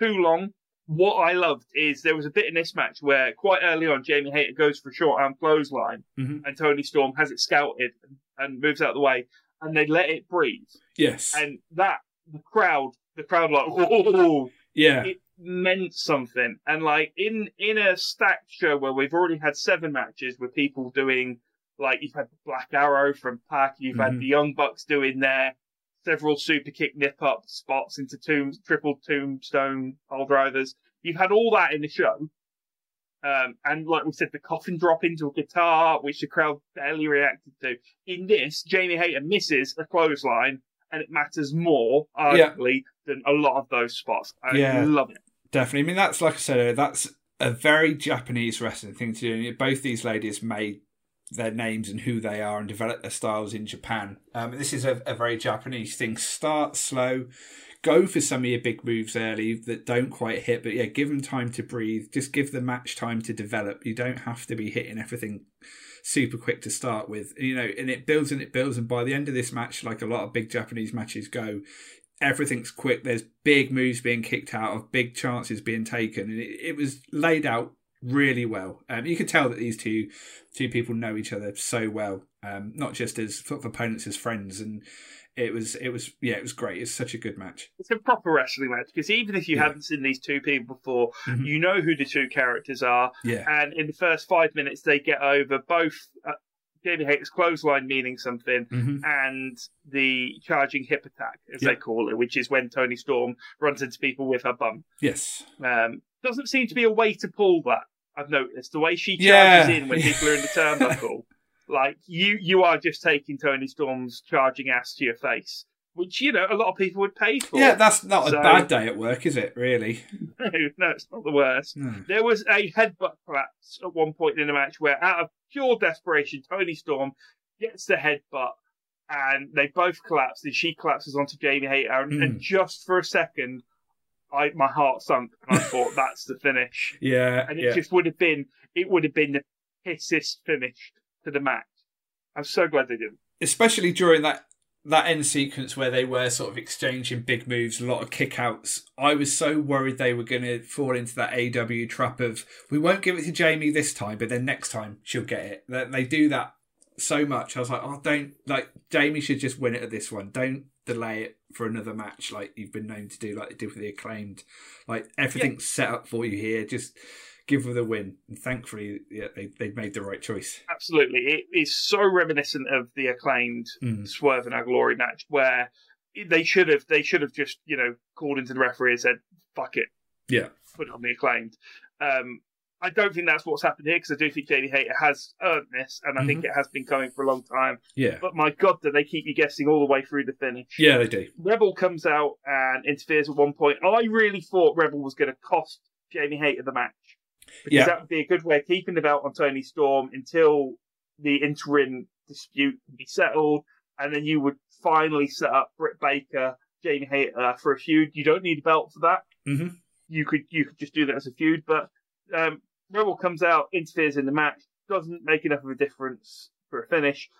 too long. What I loved is there was a bit in this match where quite early on Jamie Hayter goes for a short arm clothesline Mhm. and Toni Storm has it scouted and moves out of the way and they let it breathe. Yes. And that the crowd the crowd like oh yeah. it meant something. And like in in a stacked show where we've already had seven matches with people doing like you've had Black Arrow from Pac, you've had Mhm. the Young Bucks doing their several super kick nip up spots into tomb triple tombstone pole drivers. You've had all that in the show. Um, and like we said, the coffin drop into a guitar, which the crowd barely reacted to. In this, Jamie Hayter misses a clothesline, and it matters more, Yeah. arguably, than a lot of those spots. I Yeah. love it. Definitely. I mean, that's like I said, that's a very Japanese wrestling thing to do. Both these ladies made their names and who they are and developed their styles in Japan. Um, this is a, a very Japanese thing. Start slow, go for some of your big moves early that don't quite hit, but yeah, give them time to breathe. Just give the match time to develop. You don't have to be hitting everything super quick to start with, you know. And it builds and it builds, and by the end of this match, like a lot of big Japanese matches go, everything's quick. There's big moves being kicked out of, big chances being taken, and it, it was laid out really well. Um, you could tell that these two two people know each other so well, um, not just as sort of opponents, as friends, and it was it was yeah, it was great. It's such a good match. It's a proper wrestling match because even if you Yeah. hadn't seen these two people before, Mhm. you know who the two characters are. Yeah, And in the first five minutes, they get over both uh, Jamie Hayter's clothesline meaning something hmm and the charging hip attack, as Yeah. they call it, which is when Toni Storm runs into people with her bum. yes, Um, doesn't seem to be a way to pull that. I've noticed the way she charges Yeah. in when people are in the turnbuckle. like you, you are just taking Toni Storm's charging ass to your face, which you know a lot of people would pay for. yeah. That's not So- a bad day at work, is it? Really? no, no, it's not the worst. No. There was a headbutt collapse at one point in the match where, out of pure desperation, Toni Storm gets the headbutt and they both collapse, and she collapses onto Jamie Hayter. And, Mm. and just for a second, I my heart sunk, and I thought that's the finish. Yeah, And it yeah. just would have been, it would have been the pissest finish to the match. I'm so glad they didn't. especially during that that end sequence where they were sort of exchanging big moves, a lot of kickouts. I was so worried they were going to fall into that AEW trap of we won't give it to Jamie this time, but then next time she'll get it. That they do that so much. I was like, oh, don't like Jamie should just win it at this one. Don't delay it for another match like you've been known to do, like they did with the acclaimed. Like everything's set up for you here. Just give her the win. And thankfully, yeah, they they made the right choice. Absolutely. It is so reminiscent of the acclaimed Mm. Swerve in Our Glory match where they should have they should have just, you know, called into the referee and said, fuck it, Yeah. put it on the acclaimed. Um, I don't think that's what's happened here because I do think Jamie Hayter has earned this and I think it has been coming for a long time. Yeah. But my God, do they keep you guessing all the way through the finish? Yeah, they do. Rebel comes out and interferes at one point. I really thought Rebel was going to cost Jamie Hayter the match because Yeah. that would be a good way of keeping the belt on Toni Storm until the interim dispute can be settled, and then you would finally set up Britt Baker, Jamie Hayter for a feud. You don't need a belt for that. Mhm. You could you could just do that as a feud, but um, Rebel comes out, interferes in the match, doesn't make enough of a difference for a finish,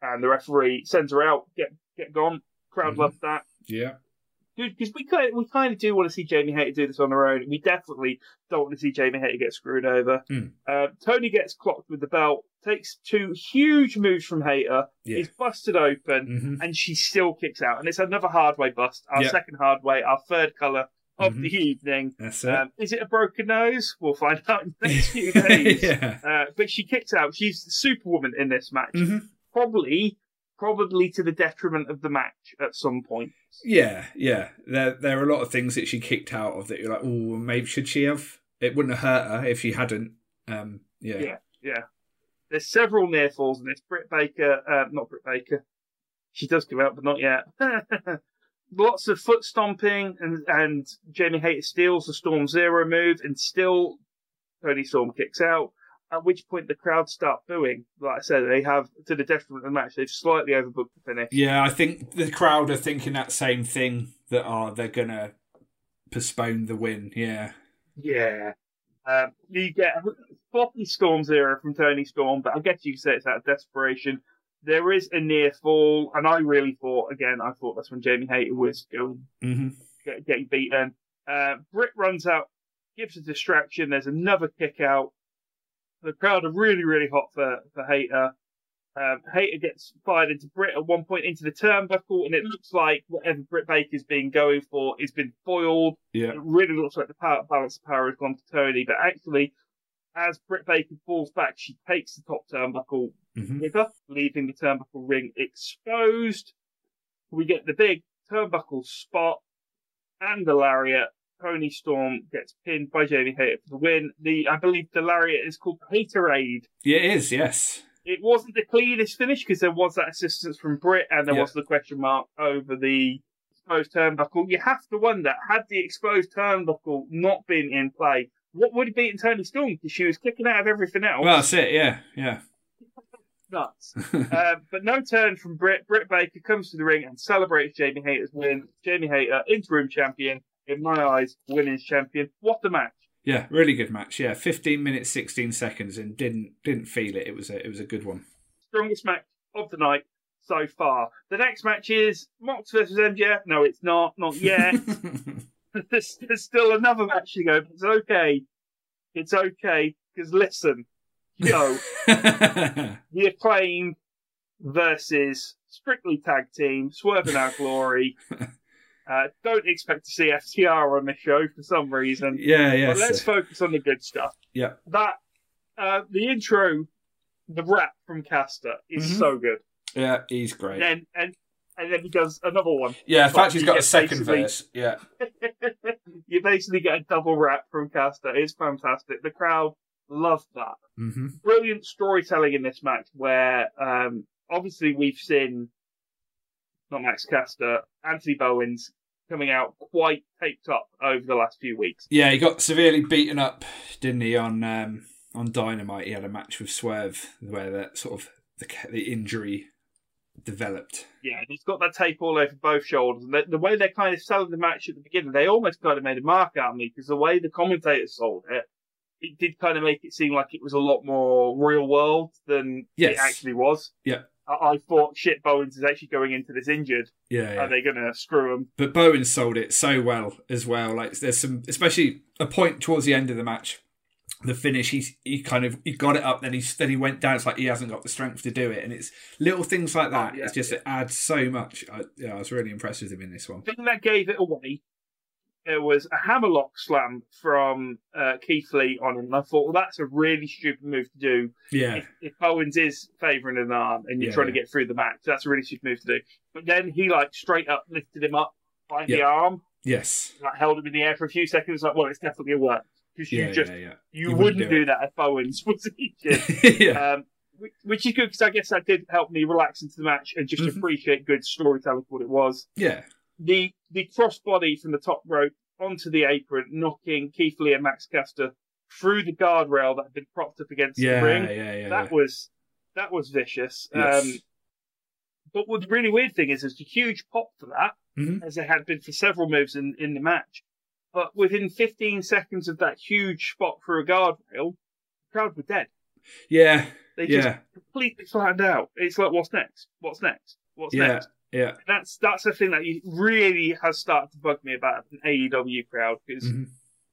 and the referee sends her out. Get get gone. Crowd Mhm. loved that Yeah. Because we kind we kind of do want to see Jamie Hayter do this on her own. We definitely don't want to see Jamie Hayter get screwed over. Hmm. Uh, Toni gets clocked with the belt, takes two huge moves from Hayter, Yeah. is busted open, hmm and she still kicks out. And it's another hard way bust. Our Yeah. second hard way, our third colour of Mhm. the evening. That's it. Um, is it a broken nose? We'll find out in the next few days. yeah. uh, but she kicks out. She's Superwoman in this match. hmm Probably, probably to the detriment of the match at some point. Yeah, yeah. There, there are a lot of things that she kicked out of that you're like, oh, maybe should she have? It wouldn't have hurt her if she hadn't. Um, yeah. Yeah. Yeah. There's several near falls in this. Britt Baker, uh, not Britt Baker. She does come out, but not yet. Lots of foot stomping, and, and Jamie Hayter steals the Storm Zero move, and still Toni Storm kicks out. At which point the crowd start booing. Like I said, they have, to the detriment of the match, they've slightly overbooked the finish. Yeah, I think the crowd are thinking that same thing that are they're gonna postpone the win. Yeah, Yeah. Um, you get floppy Storm Zero from Toni Storm, but I guess you could say it's out of desperation. There is a near fall, and I really thought, again, I thought that's when Jamie Hayter was going, Mm-hmm. get, getting beaten. Uh, Britt runs out, gives a distraction. There's another kick out. The crowd are really, really hot for, for Hayter. Um, Hayter gets fired into Britt at one point into the turnbuckle, and it looks like whatever Britt Baker's been going for has been foiled. Yeah. It really looks like the power, balance of power has gone to Toni, but actually, as Britt Baker falls back, she takes the top turnbuckle Mm-hmm. with her, leaving the turnbuckle ring exposed. We get the big turnbuckle spot and the lariat. Toni Storm gets pinned by Jamie Hayter for the win. The I believe the lariat is called Hayterade. Yeah, it is. Yes. It wasn't the cleanest finish because there was that assistance from Britt and there Yeah. was the question mark over the exposed turnbuckle. You have to wonder, had the exposed turnbuckle not been in play, what would have beaten Toni Storm? Because she was kicking out of everything else. Well, that's it. Yeah. Yeah. nuts. uh, but no turn from Britt. Britt Baker comes to the ring and celebrates Jamie Hayter's win. Jamie Hayter, interim champion, in my eyes, women's champion. What a match! Yeah, really good match. Yeah, fifteen minutes, sixteen seconds, and didn't didn't feel it. It was a it was a good one. Strongest match of the night so far. The next match is Mox versus MJF. No, it's not. Not yet. there's, there's still another match to go. But it's okay. It's okay. Because listen, yo, the acclaimed versus strictly tag team, Swerve in Our Glory. Uh, don't expect to see FTR on this show for some reason. yeah, yeah. But let's so- focus on the good stuff. yeah, That uh, the intro, the rap from Caster is Mhm. so good. yeah, he's great. And then and and then he does another one. Yeah, in fact, he's got a second verse. Yeah, you basically get a double rap from Caster. It's fantastic. The crowd loved that. hmm brilliant storytelling in this match where um, obviously we've seen not Max Caster, Anthony Bowens coming out quite taped up over the last few weeks. yeah. He got severely beaten up, didn't he? On um, on Dynamite, he had a match with Swerve where that sort of the the injury developed. Yeah, and he's got that tape all over both shoulders. And the, the way they're kind of selling the match at the beginning, they almost kind of made a mark out of me because the way the commentators sold it, it did kind of make it seem like it was a lot more real world than Yes. it actually was. Yeah. I, I thought, shit, Bowens is actually going into this injured. Yeah, yeah. Are they going to screw him? but Bowen sold it so well as well. Like there's some, especially a point towards the end of the match, the finish. He's he kind of he got it up, then he then he went down. It's like he hasn't got the strength to do it, and it's little things like that. Oh, yeah. It's just it adds so much. I, yeah, I was really impressed with him in this one. thing that gave it away it was a hammerlock slam from uh, Keith Lee on him. And I thought, well, that's a really stupid move to do. Yeah, If, if Bowens is favouring an arm and you're Yeah, trying to get through the match, that's a really stupid move to do. But then he like straight up lifted him up by the arm, yes, like held him in the air for a few seconds. Like, well, it's definitely a work because you yeah, just yeah, yeah. you, You wouldn't, wouldn't do do, that if Bowens was yeah, um, which, is good because I guess that did help me relax into the match and just Mhm. appreciate good storytelling for what it was yeah, the the crossbody from the top rope onto the apron, knocking Keith Lee and Max Caster through the guardrail that had been propped up against yeah, the ring. yeah, yeah. that was that was vicious. Yes. Um, but what the really weird thing is, there's a huge pop for that, Mhm. as there had been for several moves in, in the match. But within 15 seconds of that huge spot through a guardrail, the crowd were dead. yeah, They just completely flattened out. It's like, what's next? What's next? What's next? Yeah. that's that's the thing that really has started to bug me about an AEW crowd because Mhm.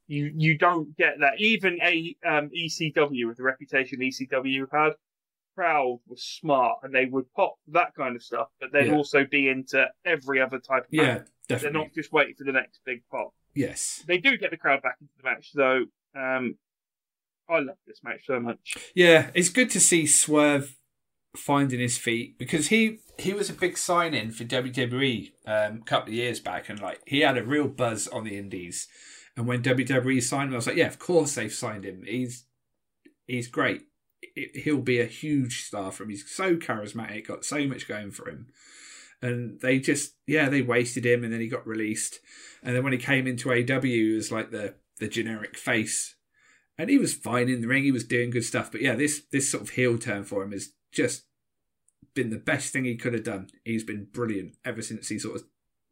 you you don't get that. Even a um, ECW with the reputation ECW had, crowd was smart and they would pop that kind of stuff, but they'd Yeah. also be into every other type of Yeah, match. They're not just waiting for the next big pop. Yes. They do get the crowd back into the match, though. Um, I love this match so much. Yeah, it's good to see Swerve finding his feet because he he was a big sign in for WWE um, a couple of years back, and like he had a real buzz on the Indies. And when WWE signed him, I was like, yeah, of course they've signed him. He's he's great. He'll be a huge star for him. He's so charismatic, got so much going for him. And they just, yeah, they wasted him, and then he got released. And then when he came into AEW, he was like the the generic face and he was fine in the ring. He was doing good stuff. But yeah, this this sort of heel turn for him has just been the best thing he could have done. He's been brilliant ever since he sort of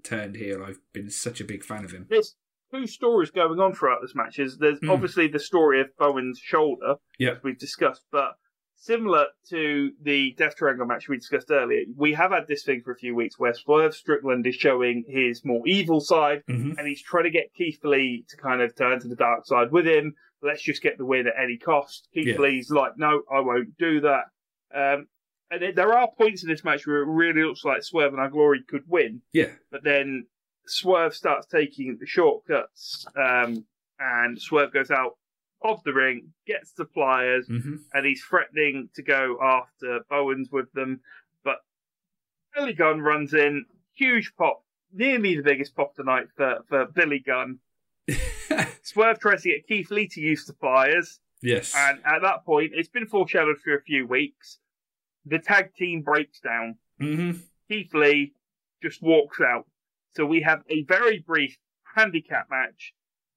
turned heel. I've been such a big fan of him. There's two stories going on throughout this match. Is there's Mm. obviously the story of Bowen's shoulder, Yeah. as we've discussed, but similar to the Death Triangle match we discussed earlier, we have had this thing for a few weeks where Swerve Strickland is showing his more evil side, hmm and he's trying to get Keith Lee to kind of turn to the dark side with him. Let's just get the win at any cost. Keith Yeah. Lee's like, no, I won't do that. Um, and it, there are points in this match where it really looks like Swerve in Our Glory could win, Yeah. but then Swerve starts taking the shortcuts, um, and Swerve goes out of the ring, gets the pliers, hmm and he's threatening to go after Bowens with them. But Billy Gunn runs in, huge pop, nearly the biggest pop tonight for, for Billy Gunn. Swerve tries to get Keith Lee to use the pliers, yes. and at that point, it's been foreshadowed for a few weeks. The tag team breaks down. hmm Keith Lee just walks out. So we have a very brief handicap match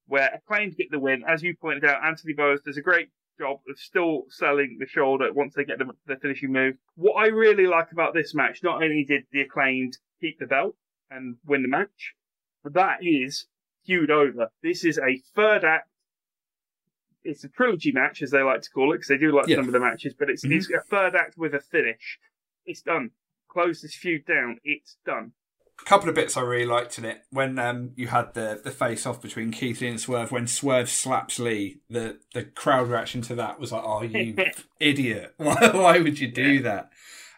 where Acclaimed get the win. As you pointed out, Anthony Bowens does a great job of still selling the shoulder once they get the, the finishing move. What I really like about this match, not only did the Acclaimed keep the belt and win the match, but that is feud over. This is a third act. It's a trilogy match, as they like to call it, because they do like Yeah. some of the matches, but it's, Mhm. it's a third act with a finish. It's done. Close this feud down. It's done. A couple of bits I really liked in it when um, you had the the face off between Keith Lee and Swerve. When Swerve slaps Lee, the the crowd reaction to that was like, "Oh, you idiot! Why, why would you do that?"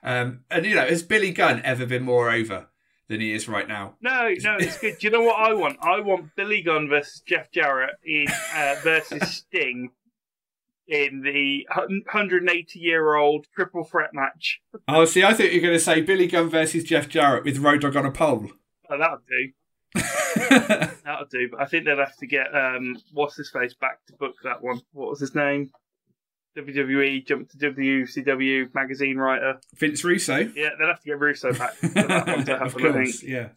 Um, and you know, has Billy Gunn ever been more over than he is right now? No, no, it's good. Do you know what I want? I want Billy Gunn versus Jeff Jarrett in uh, versus Sting in the 180 year old triple threat match. Oh, see, I thought you were going to say Billy Gunn versus Jeff Jarrett with Road Dogg on a pole. Oh, that'll do. That'll do. But I think they'll have to get um, what's his face back to book that one. What was his name? WWE jumped to WCW magazine writer. Vince Russo. Yeah, they'll have to get Russo back for that one to of happen. Think. course, yeah.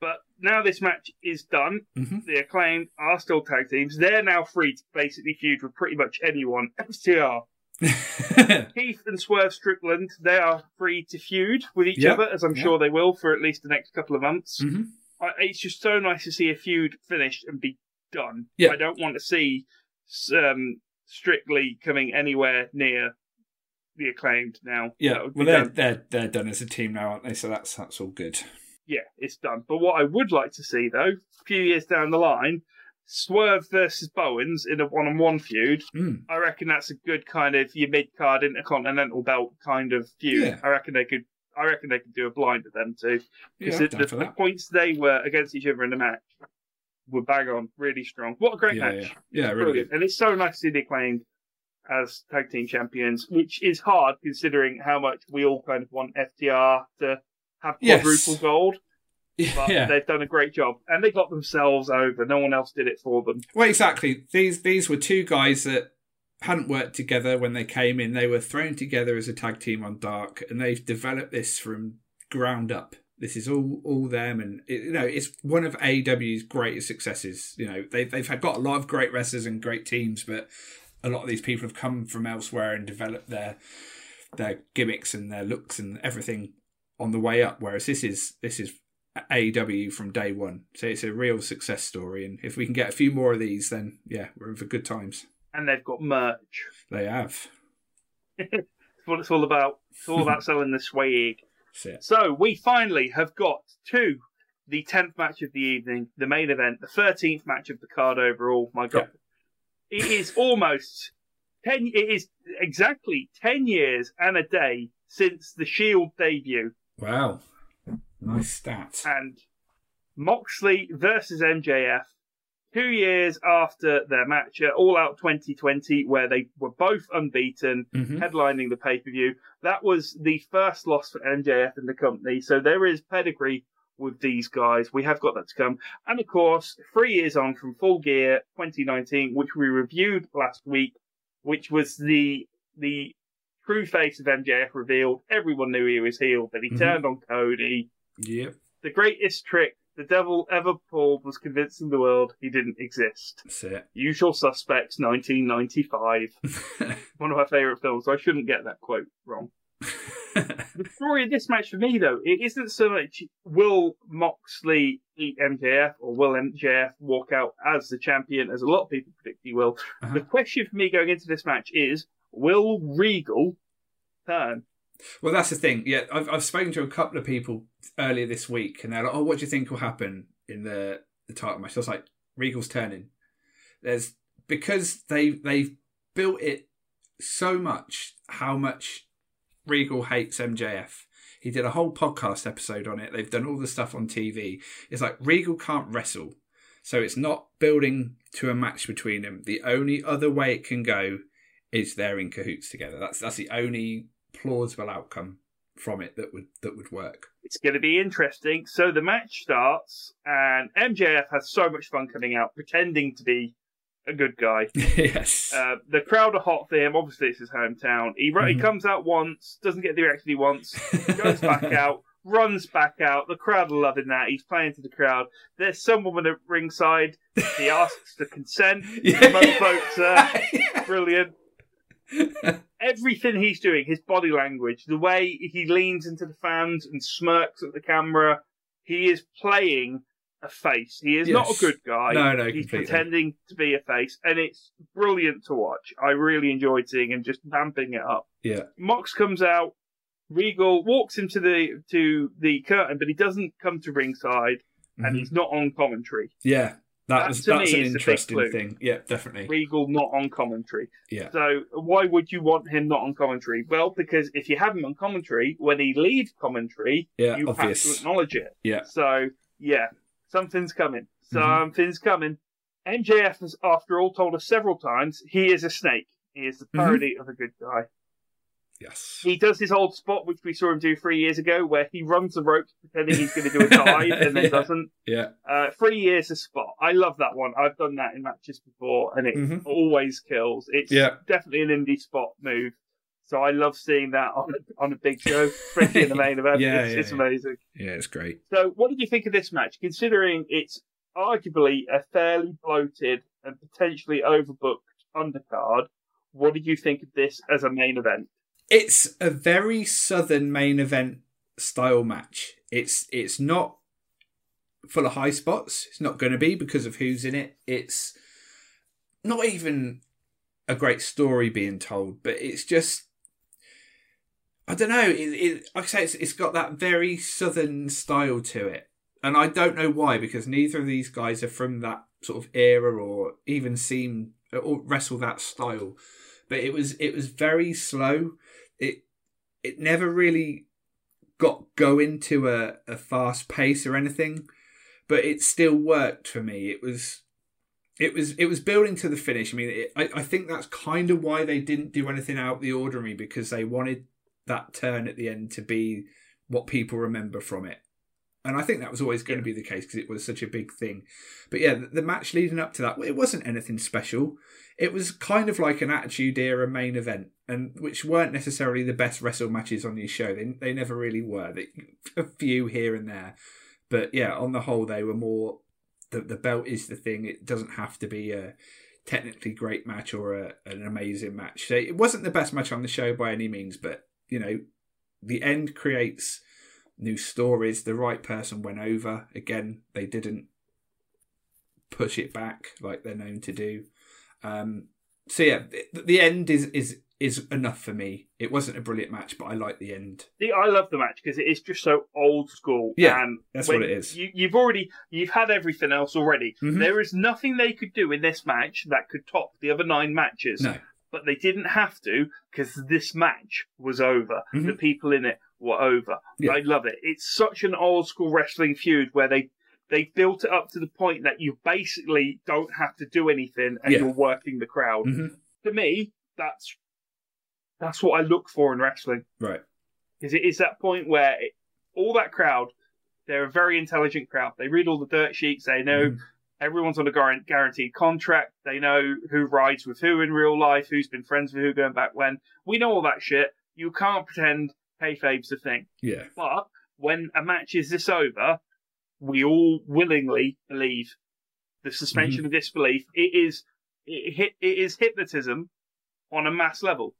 But now this match is done. hmm The acclaimed are still tag teams. They're now free to basically feud with pretty much anyone. FTR. Keith and Swerve Strickland, they are free to feud with each Yeah, other, as I'm yeah. sure they will for at least the next couple of months. hmm I, it's just so nice to see a feud finished and be done. Yeah. I don't want to see um, Strictly coming anywhere near the acclaimed now. Yeah, That would be well, they're, done. they're they're done as a team now, aren't they? So that's that's all good. yeah, it's done. But what I would like to see, though, a few years down the line, Swerve versus Bowens in a one-on-one feud. Mm. I reckon that's a good kind of your mid-card intercontinental belt kind of feud. Yeah. I reckon they could. I reckon they could do a blind of them too. Because I'm the, the, for the that. points they were against each other in the match were bang on, really strong. What a great Yeah, match! yeah, yeah, really Brilliant. good. And it's so nice to see the acclaimed as tag team champions, which is hard considering how much we all kind of want FTR to have Yes. quadruple gold. But Yeah, they've done a great job, and they got themselves over. No one else did it for them. well, exactly. These these were two guys that hadn't worked together when they came in. They were thrown together as a tag team on Dark, and they've developed this from ground up. This is all all them, and it, you know it's one of AEW's greatest successes. You know they they've had got a lot of great wrestlers and great teams, but a lot of these people have come from elsewhere and developed their their gimmicks and their looks and everything on the way up. Whereas this is this is AEW from day one, so it's a real success story. And if we can get a few more of these, then yeah, we're in for good times. And they've got merch. They have. That's what it's all about. It's all about selling the swag. So we finally have got to the tenth match of the evening, the main event, the thirteenth match of the card overall. My God, it is almost ten. It is exactly ten years and a day since the Shield debut, Wow, nice stat. and Moxley versus MJF. Two years after their match at All Out 2020, where they were both unbeaten, hmm headlining the pay per view. That was the first loss for MJF in the company, so there is pedigree with these guys. We have got that to come. And of course, three years on from Full Gear 2019, which we reviewed last week, which was the the true face of MJF revealed. Everyone knew he was healed, but he Mhm. turned on Cody. Yep, The greatest trick the devil ever pulled was convincing the world he didn't exist. that's it. Usual Suspects, 1995 one of my favourite films. So I shouldn't get that quote wrong. the story of this match for me, though, it isn't so much will Moxley beat MJF or will MJF walk out as the champion, as a lot of people predict he will. Uh-huh. The question for me going into this match is will Regal turn? Well, that's the thing. Yeah, I've I've spoken to a couple of people earlier this week, and they're like, "Oh, what do you think will happen in the the title match?" I was like, "Regal's turning." There's because they they've built it so much how much Regal hates MJF. He did a whole podcast episode on it. They've done all the stuff on TV. It's like Regal can't wrestle, so it's not building to a match between them. The only other way it can go is they're in cahoots together. That's that's the only plausible outcome from it that would that would work. It's going to be interesting. So the match starts, and MJF has so much fun coming out, pretending to be a good guy. yes. Uh, the crowd are hot for him. Obviously, it's his hometown. He, he Mhm. comes out once, doesn't get the reaction he wants, goes back out, runs back out. The crowd are loving that. He's playing to the crowd. There's some woman at ringside. He asks for consent. Yeah. The votes are brilliant. Everything he's doing, his body language, the way he leans into the fans and smirks at the camera, he is playing a face. He is not a good guy. No, no, He's completely. pretending to be a face, and it's brilliant to watch. I really enjoyed seeing him just vamping it up. Yeah. Mox comes out. Regal walks into the to the curtain, but he doesn't come to ringside, and Mhm. he's not on commentary. Yeah. That That, was that's an is the big interesting thing. Yeah, definitely. Regal not on commentary. Yeah. So why would you want him not on commentary? Well, because if you have him on commentary, when he leaves commentary, Yeah, you have to acknowledge it. Yeah. So yeah, something's coming. Mm-hmm. Something's coming. MJF has, after all, told us several times he is a snake. He is the Mm-hmm. parody of a good guy. Yes. He does his old spot, which we saw him do three years ago, where he runs the ropes pretending he's going to do a dive and then Yeah. doesn't. Yeah. Uh, three years a spot. I love that one. I've done that in matches before, and it Mhm. always kills. It's Yeah. definitely an indie spot move. So I love seeing that on on a big show, especially in the main event. Yeah, it's yeah, it's amazing. Yeah, it's great. So, what did you think of this match? Considering it's arguably a fairly bloated and potentially overbooked undercard, what did you think of this as a main event? It's a very southern main event style match. It's it's not full of high spots. It's not going to be because of who's in it. It's not even a great story being told, but it's just I don't know. It, it like I say, it's, it's got that very southern style to it, and I don't know why because neither of these guys are from that sort of era or even seem or wrestle that style. But it was it was very slow. It never really got going to a, a fast pace or anything, but it still worked for me. It was it was it was building to the finish. I mean, it, I I think that's kind of why they didn't do anything out of the ordinary because they wanted that turn at the end to be what people remember from it. And I think that was always going to be the case because it was such a big thing. But yeah, the, the match leading up to that, it wasn't anything special. It was kind of like an Attitude Era main event, and which weren't necessarily the best wrestle matches on your show. They they never really were. They, a few here and there, but yeah, on the whole, they were more. The the belt is the thing. It doesn't have to be a technically great match or a, an amazing match. So it wasn't the best match on the show by any means, but you know, the end creates new stories. The right person went over. Again, they didn't push it back like they're known to do. Um, so yeah, the, the end is is is enough for me. It wasn't a brilliant match, but I like the end. See, I love the match because it is just so old school. Yeah, and that's what it is. You, you've already you've had everything else already. Mhm. There is nothing they could do in this match that could top the other nine matches. No, but they didn't have to because this match was over. Mhm. The people in it were over. Yeah. I love it. It's such an old school wrestling feud where they they built it up to the point that you basically don't have to do anything and Yeah. you're working the crowd. Mhm. To me, that's that's what I look for in wrestling. right. Because it is that point where it, all that crowd, they're a very intelligent crowd. They read all the dirt sheets. They know Mhm. everyone's on a guaran- guaranteed contract. They know who rides with who in real life, who's been friends with who going back when. We know all that shit. You can't pretend kayfabe's a thing. Yeah, But when a match is this over, we all willingly believe the suspension of disbelief. It is it, hit- it is hypnotism on a mass level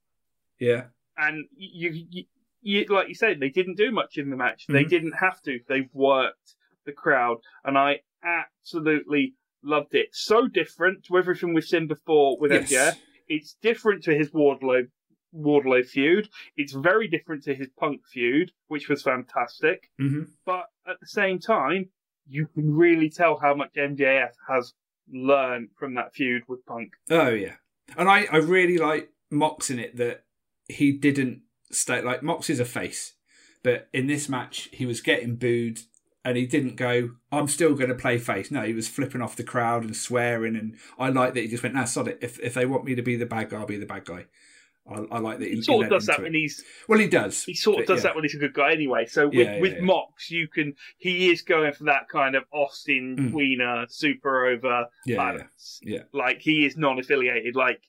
yeah, and you, you you, like you said, they didn't do much in the match. They Mhm. didn't have to. They worked the crowd, and I absolutely loved it. So different to everything we've seen before with Yes. MJF. It's different to his Wardlow Wardlow feud. It's very different to his Punk feud, which was fantastic. hmm But at the same time, you can really tell how much MJF has learned from that feud with Punk. Oh yeah, and I I really like Mox in it that he didn't stay like Mox is a face, but in this match he was getting booed and he didn't go. I'm still going to play face. No, he was flipping off the crowd and swearing, and I like that he just went. Nah, sod it. If if they want me to be the bad guy, I'll be the bad guy. I, I like that he, He sort he of does that when it. he's Well, he does. he sort of does yeah. that when he's a good guy anyway. So with, Yeah, yeah, with. Mox, you can he is going for that kind of Austin Mm. Wiener super over Yeah, yeah, balance. yeah. Like he is non-affiliated. Like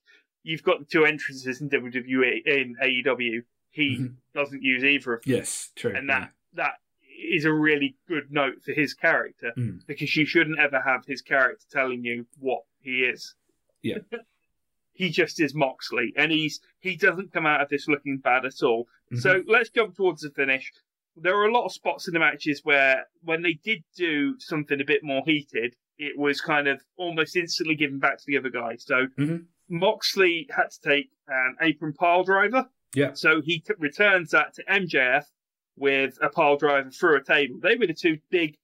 you've got the two entrances in WWE in AEW. He Mhm. doesn't use either of them, Yes, true. and that that is a really good note for his character Mm. because you shouldn't ever have his character telling you what he is. Yeah. he just is Moxley, and he's he doesn't come out of this looking bad at all. Mhm. So let's jump towards the finish. There were a lot of spots in the matches where, when they did do something a bit more heated, it was kind of almost instantly given back to the other guy. So Mhm. Moxley had to take an apron pile driver. Yeah. So he t- returns that to MJF with a pile driver through a table. They were the two big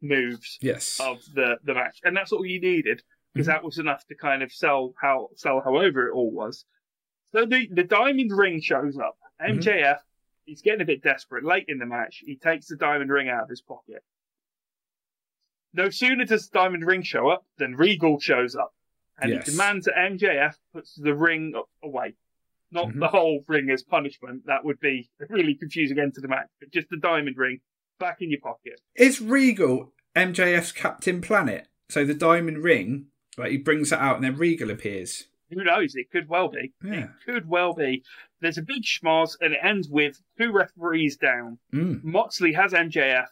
moves yes. of the, the match, and that's all you needed because Mhm. that was enough to kind of sell how sell how over it all was. So the the diamond ring shows up. MJF, he's getting a bit desperate late in the match. He takes the diamond ring out of his pocket. No sooner does the diamond ring show up than Regal shows up, and Yes. he demands that MJF puts the ring away. Not Mhm. the whole ring as punishment. That would be a really confusing end to the match. But just the diamond ring back in your pocket. Is Regal MJF's Captain Planet? So the diamond ring, like he brings it out and then Regal appears. Who knows? It could well be. Yeah. It could well be. There's a big schmoz, and it ends with two referees down. Mm. Moxley has MJF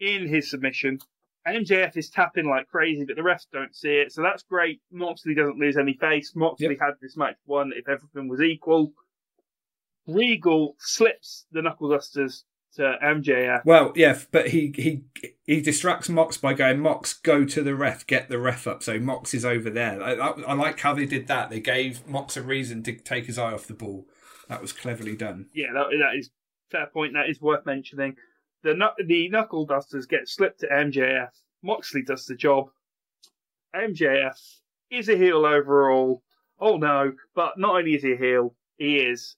in his submission. MJF is tapping like crazy, but the refs don't see it, so that's great. Moxley doesn't lose any face. Moxley Yep. had this match won if everything was equal. Regal slips the knuckle dusters to MJF. Well, yeah, but he he he distracts Mox by going, Mox, go to the ref, get the ref up. So Mox is over there. I, I, I like how they did that. They gave Mox a reason to take his eye off the ball. That was cleverly done. Yeah, that, that is fair point. That is worth mentioning. The the knuckle dusters get slipped to MJF. Moxley does the job. MJF is a heel overall. Oh no! But not only is he a heel, he is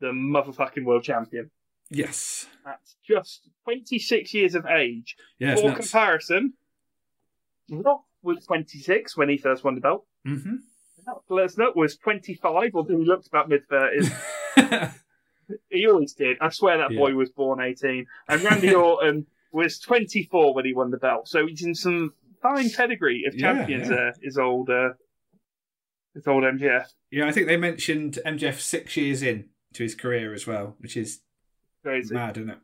the motherfucking world champion. Yes. At just 26 years of age. For comparison, Rock was 26 when he first won the belt. Mm-hmm. Lesnar was 25, although he looked about mid 30s. He always did. I swear that Yeah. boy was born 18. And Randy Orton was 24 when he won the belt. So he's in some fine pedigree of Yeah, champions yeah. there, his old, uh, his old MJF. yeah, I think they mentioned MJF six years in to his career as well, which is Crazy. mad, isn't it?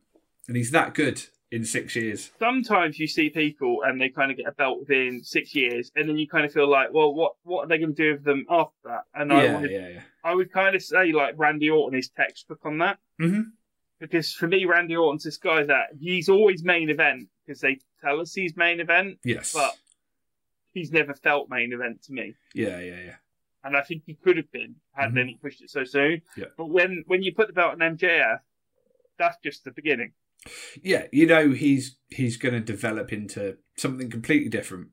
And he's that good in six years. Sometimes you see people and they kind of get a belt within six years, and then you kind of feel like, well, what what are they going to do with them after that? And I yeah, would, yeah, yeah. I would kind of say like Randy Orton is textbook on that. hmm Because for me, Randy Orton's this guy that he's always main event because they tell us he's main event, Yes. but he's never felt main event to me. yeah, yeah, yeah. and I think he could have been had Mhm. then he pushed it so soon. Yeah. But when when you put the belt on MJF, that's just the beginning. Yeah, you know he's he's going to develop into something completely different.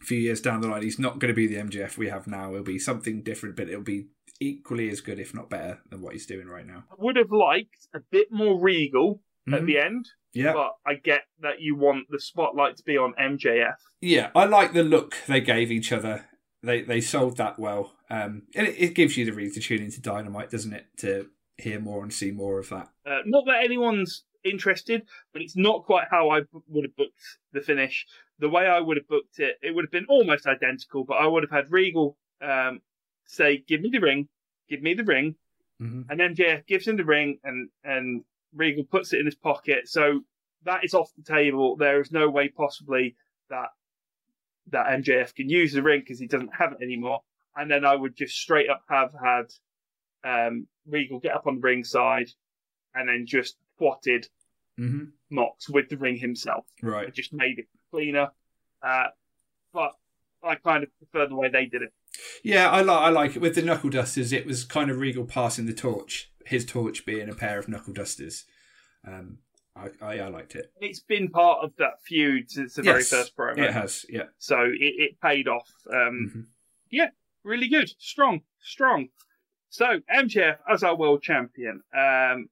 A few years down the line, he's not going to be the MJF we have now. It'll be something different, but it'll be equally as good, if not better, than what he's doing right now. I would have liked a bit more regal at Mhm. the end, Yeah, but I get that you want the spotlight to be on MJF. yeah. I like the look they gave each other. They they sold that well, um, and it, it gives you the reason to tune into Dynamite, doesn't it? To hear more and see more of that. Uh, not that anyone's interested, but it's not quite how I b- would have booked the finish. The way I would have booked it, it would have been almost identical, but I would have had Regal um, say, "Give me the ring, give me the ring," hmm and MJF gives him the ring, and and Regal puts it in his pocket. So that is off the table. There is no way possibly that that MJF can use the ring because he doesn't have it anymore. And then I would just straight up have had um, Regal get up on the ring side, and then just twatted hmm Mox with the ring himself. It Right. just made it cleaner. Uh, but I kind of prefer the way they did it. Yeah, I like I like it with the knuckle dusters. It was kind of Regal passing the torch, his torch being a pair of knuckle dusters. Um, I I, I liked it. It's been part of that feud since the very first promo. It has, yeah. So it, it paid off. Um, Mhm. really good, strong, strong. So MJF as our world champion. Um,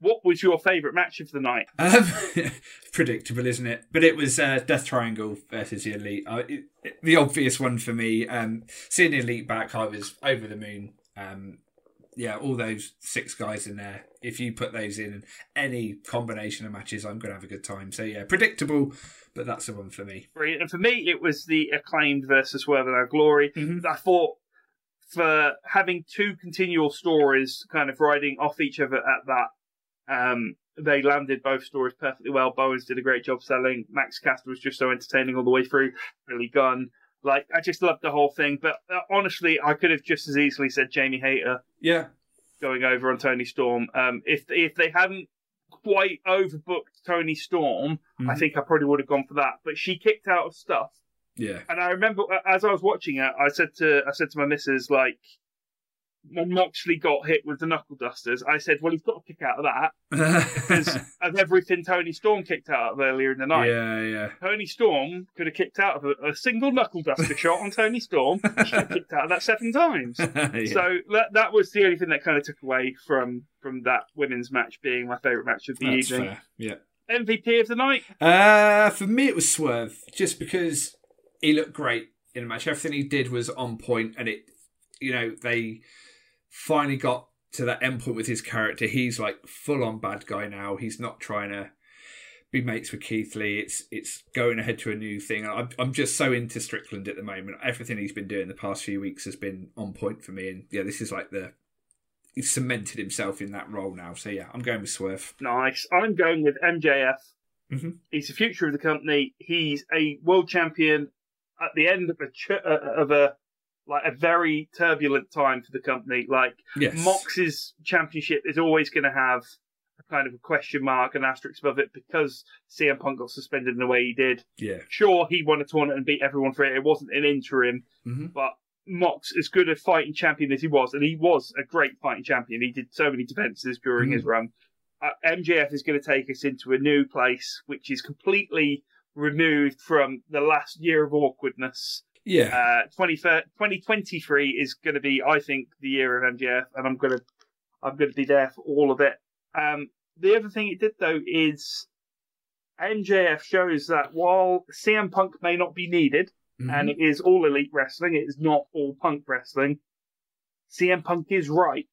what was your favourite match of the night? Um, predictable, isn't it? But it was uh, Death Triangle versus the Elite. Uh, it, it- the obvious one for me. Um, seeing the Elite back, I was over the moon. Um, yeah, all those six guys in there. If you put those in any combination of matches, I'm going to have a good time. So yeah, predictable, but that's the one for me. Brilliant. And for me, it was the acclaimed versus Our Glory. Mhm. I thought for having two continual stories kind of riding off each other at that, um, they landed both stories perfectly well. Bowens did a great job selling. Max Caster was just so entertaining all the way through. Billy Gunn. Like, I just loved the whole thing. But uh, honestly, I could have just as easily said Jamie Hayter Yeah, going over on Toni Storm. Um, if if they hadn't quite overbooked Toni Storm, I Mhm. think I probably would have gone for that. But she kicked out of stuff. Yeah, And I remember uh, as I was watching it, I said to I said to my missus like, when Moxley got hit with the knuckle dusters, I said, well, he's got to kick out of that because of everything Toni Storm kicked out of earlier in the night. yeah, yeah. Toni Storm could have kicked out of a, a single knuckle duster shot on Toni Storm. She have kicked out of that seven times. Yeah. So that that was the only thing that kind of took away from from that women's match being my favourite match of the That's evening. fair. Yeah. MVP of the night. Uh, for me, it was Swerve, just because he looked great in the match. Everything he did was on point, and it, you know, they finally got to that end point with his character. He's like full on bad guy now. He's not trying to be mates with Keith Lee. It's it's going ahead to a new thing. I'm I'm just so into Strickland at the moment. Everything he's been doing the past few weeks has been on point for me, and yeah, this is like the. He's cemented himself in that role now, so yeah, I'm going with Swerve. Nice. I'm going with MJF. Mhm. He's the future of the company. He's a world champion at the end of a ch- uh, of a like a very turbulent time for the company. Like Yes, Mox's championship is always going to have a kind of a question mark, an asterisk above it because CM Punk got suspended in the way he did. yeah, Sure, he won a tournament and beat everyone for it. It wasn't an interim, hmm but Mox, as good a fighting champion as he was, and he was a great fighting champion. He did so many defenses during Mm. his run. Uh, MJF is going to take us into a new place, which is completely removed from the last year of awkwardness. yeah. Uh, 20, 2023 is going to be, I think, the year of MJF, and I'm going to, I'm going to be there for all of it. Um, the other thing it did though is MJF shows that while CM Punk may not be needed, Mhm. and it is all elite wrestling. It is not all punk wrestling. CM Punk is right.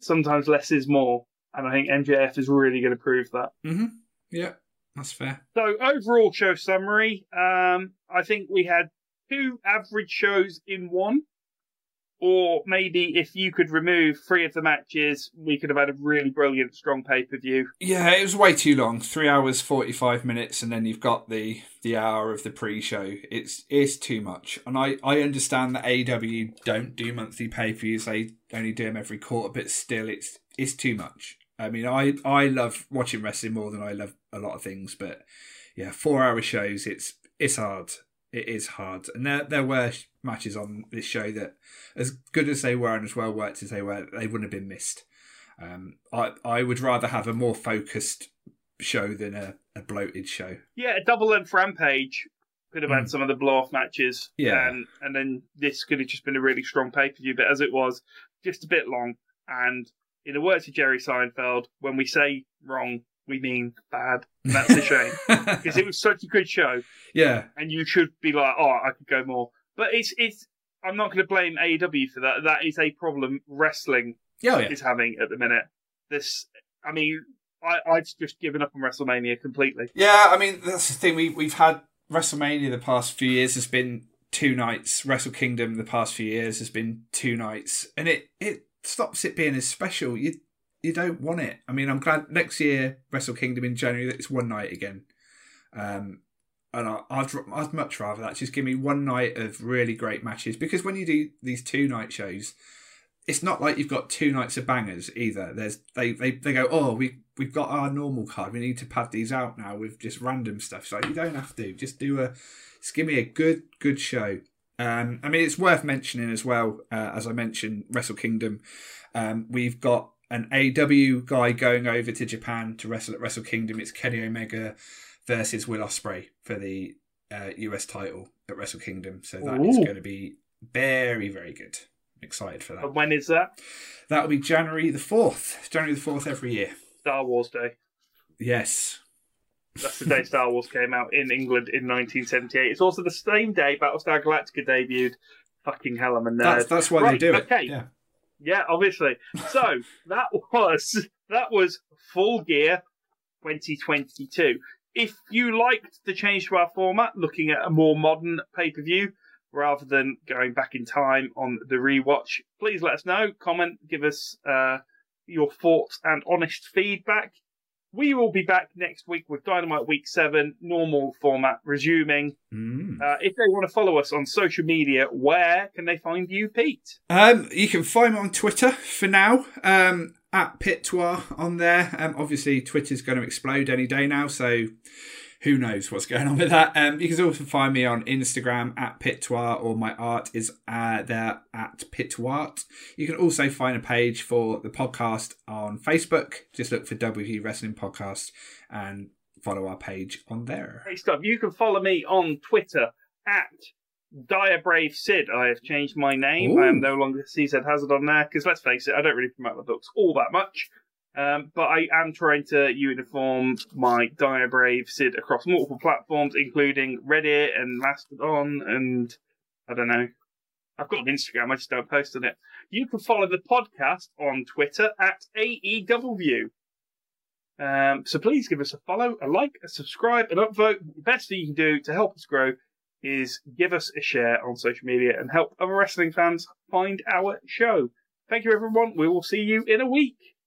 Sometimes less is more, and I think MJF is really going to prove that. Mm-hmm. Yeah, that's fair. So overall show summary, um, I think we had two average shows in one, or maybe if you could remove three of the matches, we could have had a really brilliant, strong pay per view. Yeah, it was way too long. Three hours forty five minutes, and then you've got the the hour of the pre show. It's it's too much, and I I understand that AEW don't do monthly pay per views. They only do them every quarter, but still, it's it's too much. I mean, I I love watching wrestling more than I love a lot of things, but yeah, four hour shows. It's it's hard. It is hard, and there there were matches on this show that, as good as they were and as well worked as they were, they wouldn't have been missed. Um, I I would rather have a more focused show than a, a bloated show. Yeah, a double length rampage could have had Mm. some of the blow off matches. Yeah. And and then this could have just been a really strong pay per view, but as it was, just a bit long. And in the words of Jerry Seinfeld, when we say wrong, we mean bad. And that's a shame. Because it was such a good show yeah, and you should be like, Oh, I could go more. But it's it's I'm not gonna blame AEW for that. That is a problem wrestling oh, yeah. is having at the minute. This I mean I, I'd just given up on WrestleMania completely. Yeah, I mean that's the thing. We we've had WrestleMania the past few years has been two nights. Wrestle Kingdom the past few years has been two nights, and it it stops it being as special. You you don't want it. I mean, I'm glad next year Wrestle Kingdom in January that it's one night again. Um, and I, I'd I'd much rather that. Just give me one night of really great matches because when you do these two night shows, it's not like you've got two nights of bangers either. There's they they, they go, oh, we we've got our normal card. We need to pad these out now with just random stuff. So you don't have to. Just do a just give me a good good show. Um, I mean, it's worth mentioning as well, uh, as I mentioned, Wrestle Kingdom. Um, we've got an AEW guy going over to Japan to wrestle at Wrestle Kingdom. It's Kenny Omega versus Will Ospreay for the uh, US title at Wrestle Kingdom. So that is Ooh. going to be very, very good. Excited for that. And when is that? That'll be January the 4th. January the 4th every year. Star Wars Day. Yes. That's the day Star Wars came out in England in 1978. It's also the same day Battlestar Galactica debuted. Fucking hell, I'm a nerd. That's, that's why they Right, do it. okay. Yeah. Yeah, obviously. So that was that was Full Gear 2022. If you liked the change to our format, looking at a more modern pay per view rather than going back in time on the rewatch, please let us know. Comment, give us uh, your thoughts and honest feedback. We will be back next week with Dynamite Week 7, normal format resuming. Mm. Uh, if they want to follow us on social media, where can they find you, Pete? Um, you can find me on Twitter for now, um, at Pitois on there. Um, obviously, Twitter's going to explode any day now, so who knows what's going on with that. Um, you can also find me on Instagram at Pitois, or my art is uh, there at Pitwart. You can also find a page for the podcast on Facebook. Just look for WV Wrestling Podcast and follow our page on there. Great stuff. You can follow me on Twitter at Dire Brave Sid. I have changed my name. I am no longer CZ Hazard on there because let's face it, I don't really promote my books all that much. Um, but I am trying to uniform my Dire Brave Sid across multiple platforms, including Reddit and Mastodon, and I don't know. I've got an Instagram, I just don't post on it. You can follow the podcast on Twitter at AEW. Um, so please give us a follow, a like, a subscribe, an upvote. The best thing you can do to help us grow is give us a share on social media and help other wrestling fans find our show. Thank you, everyone. We will see you in a week.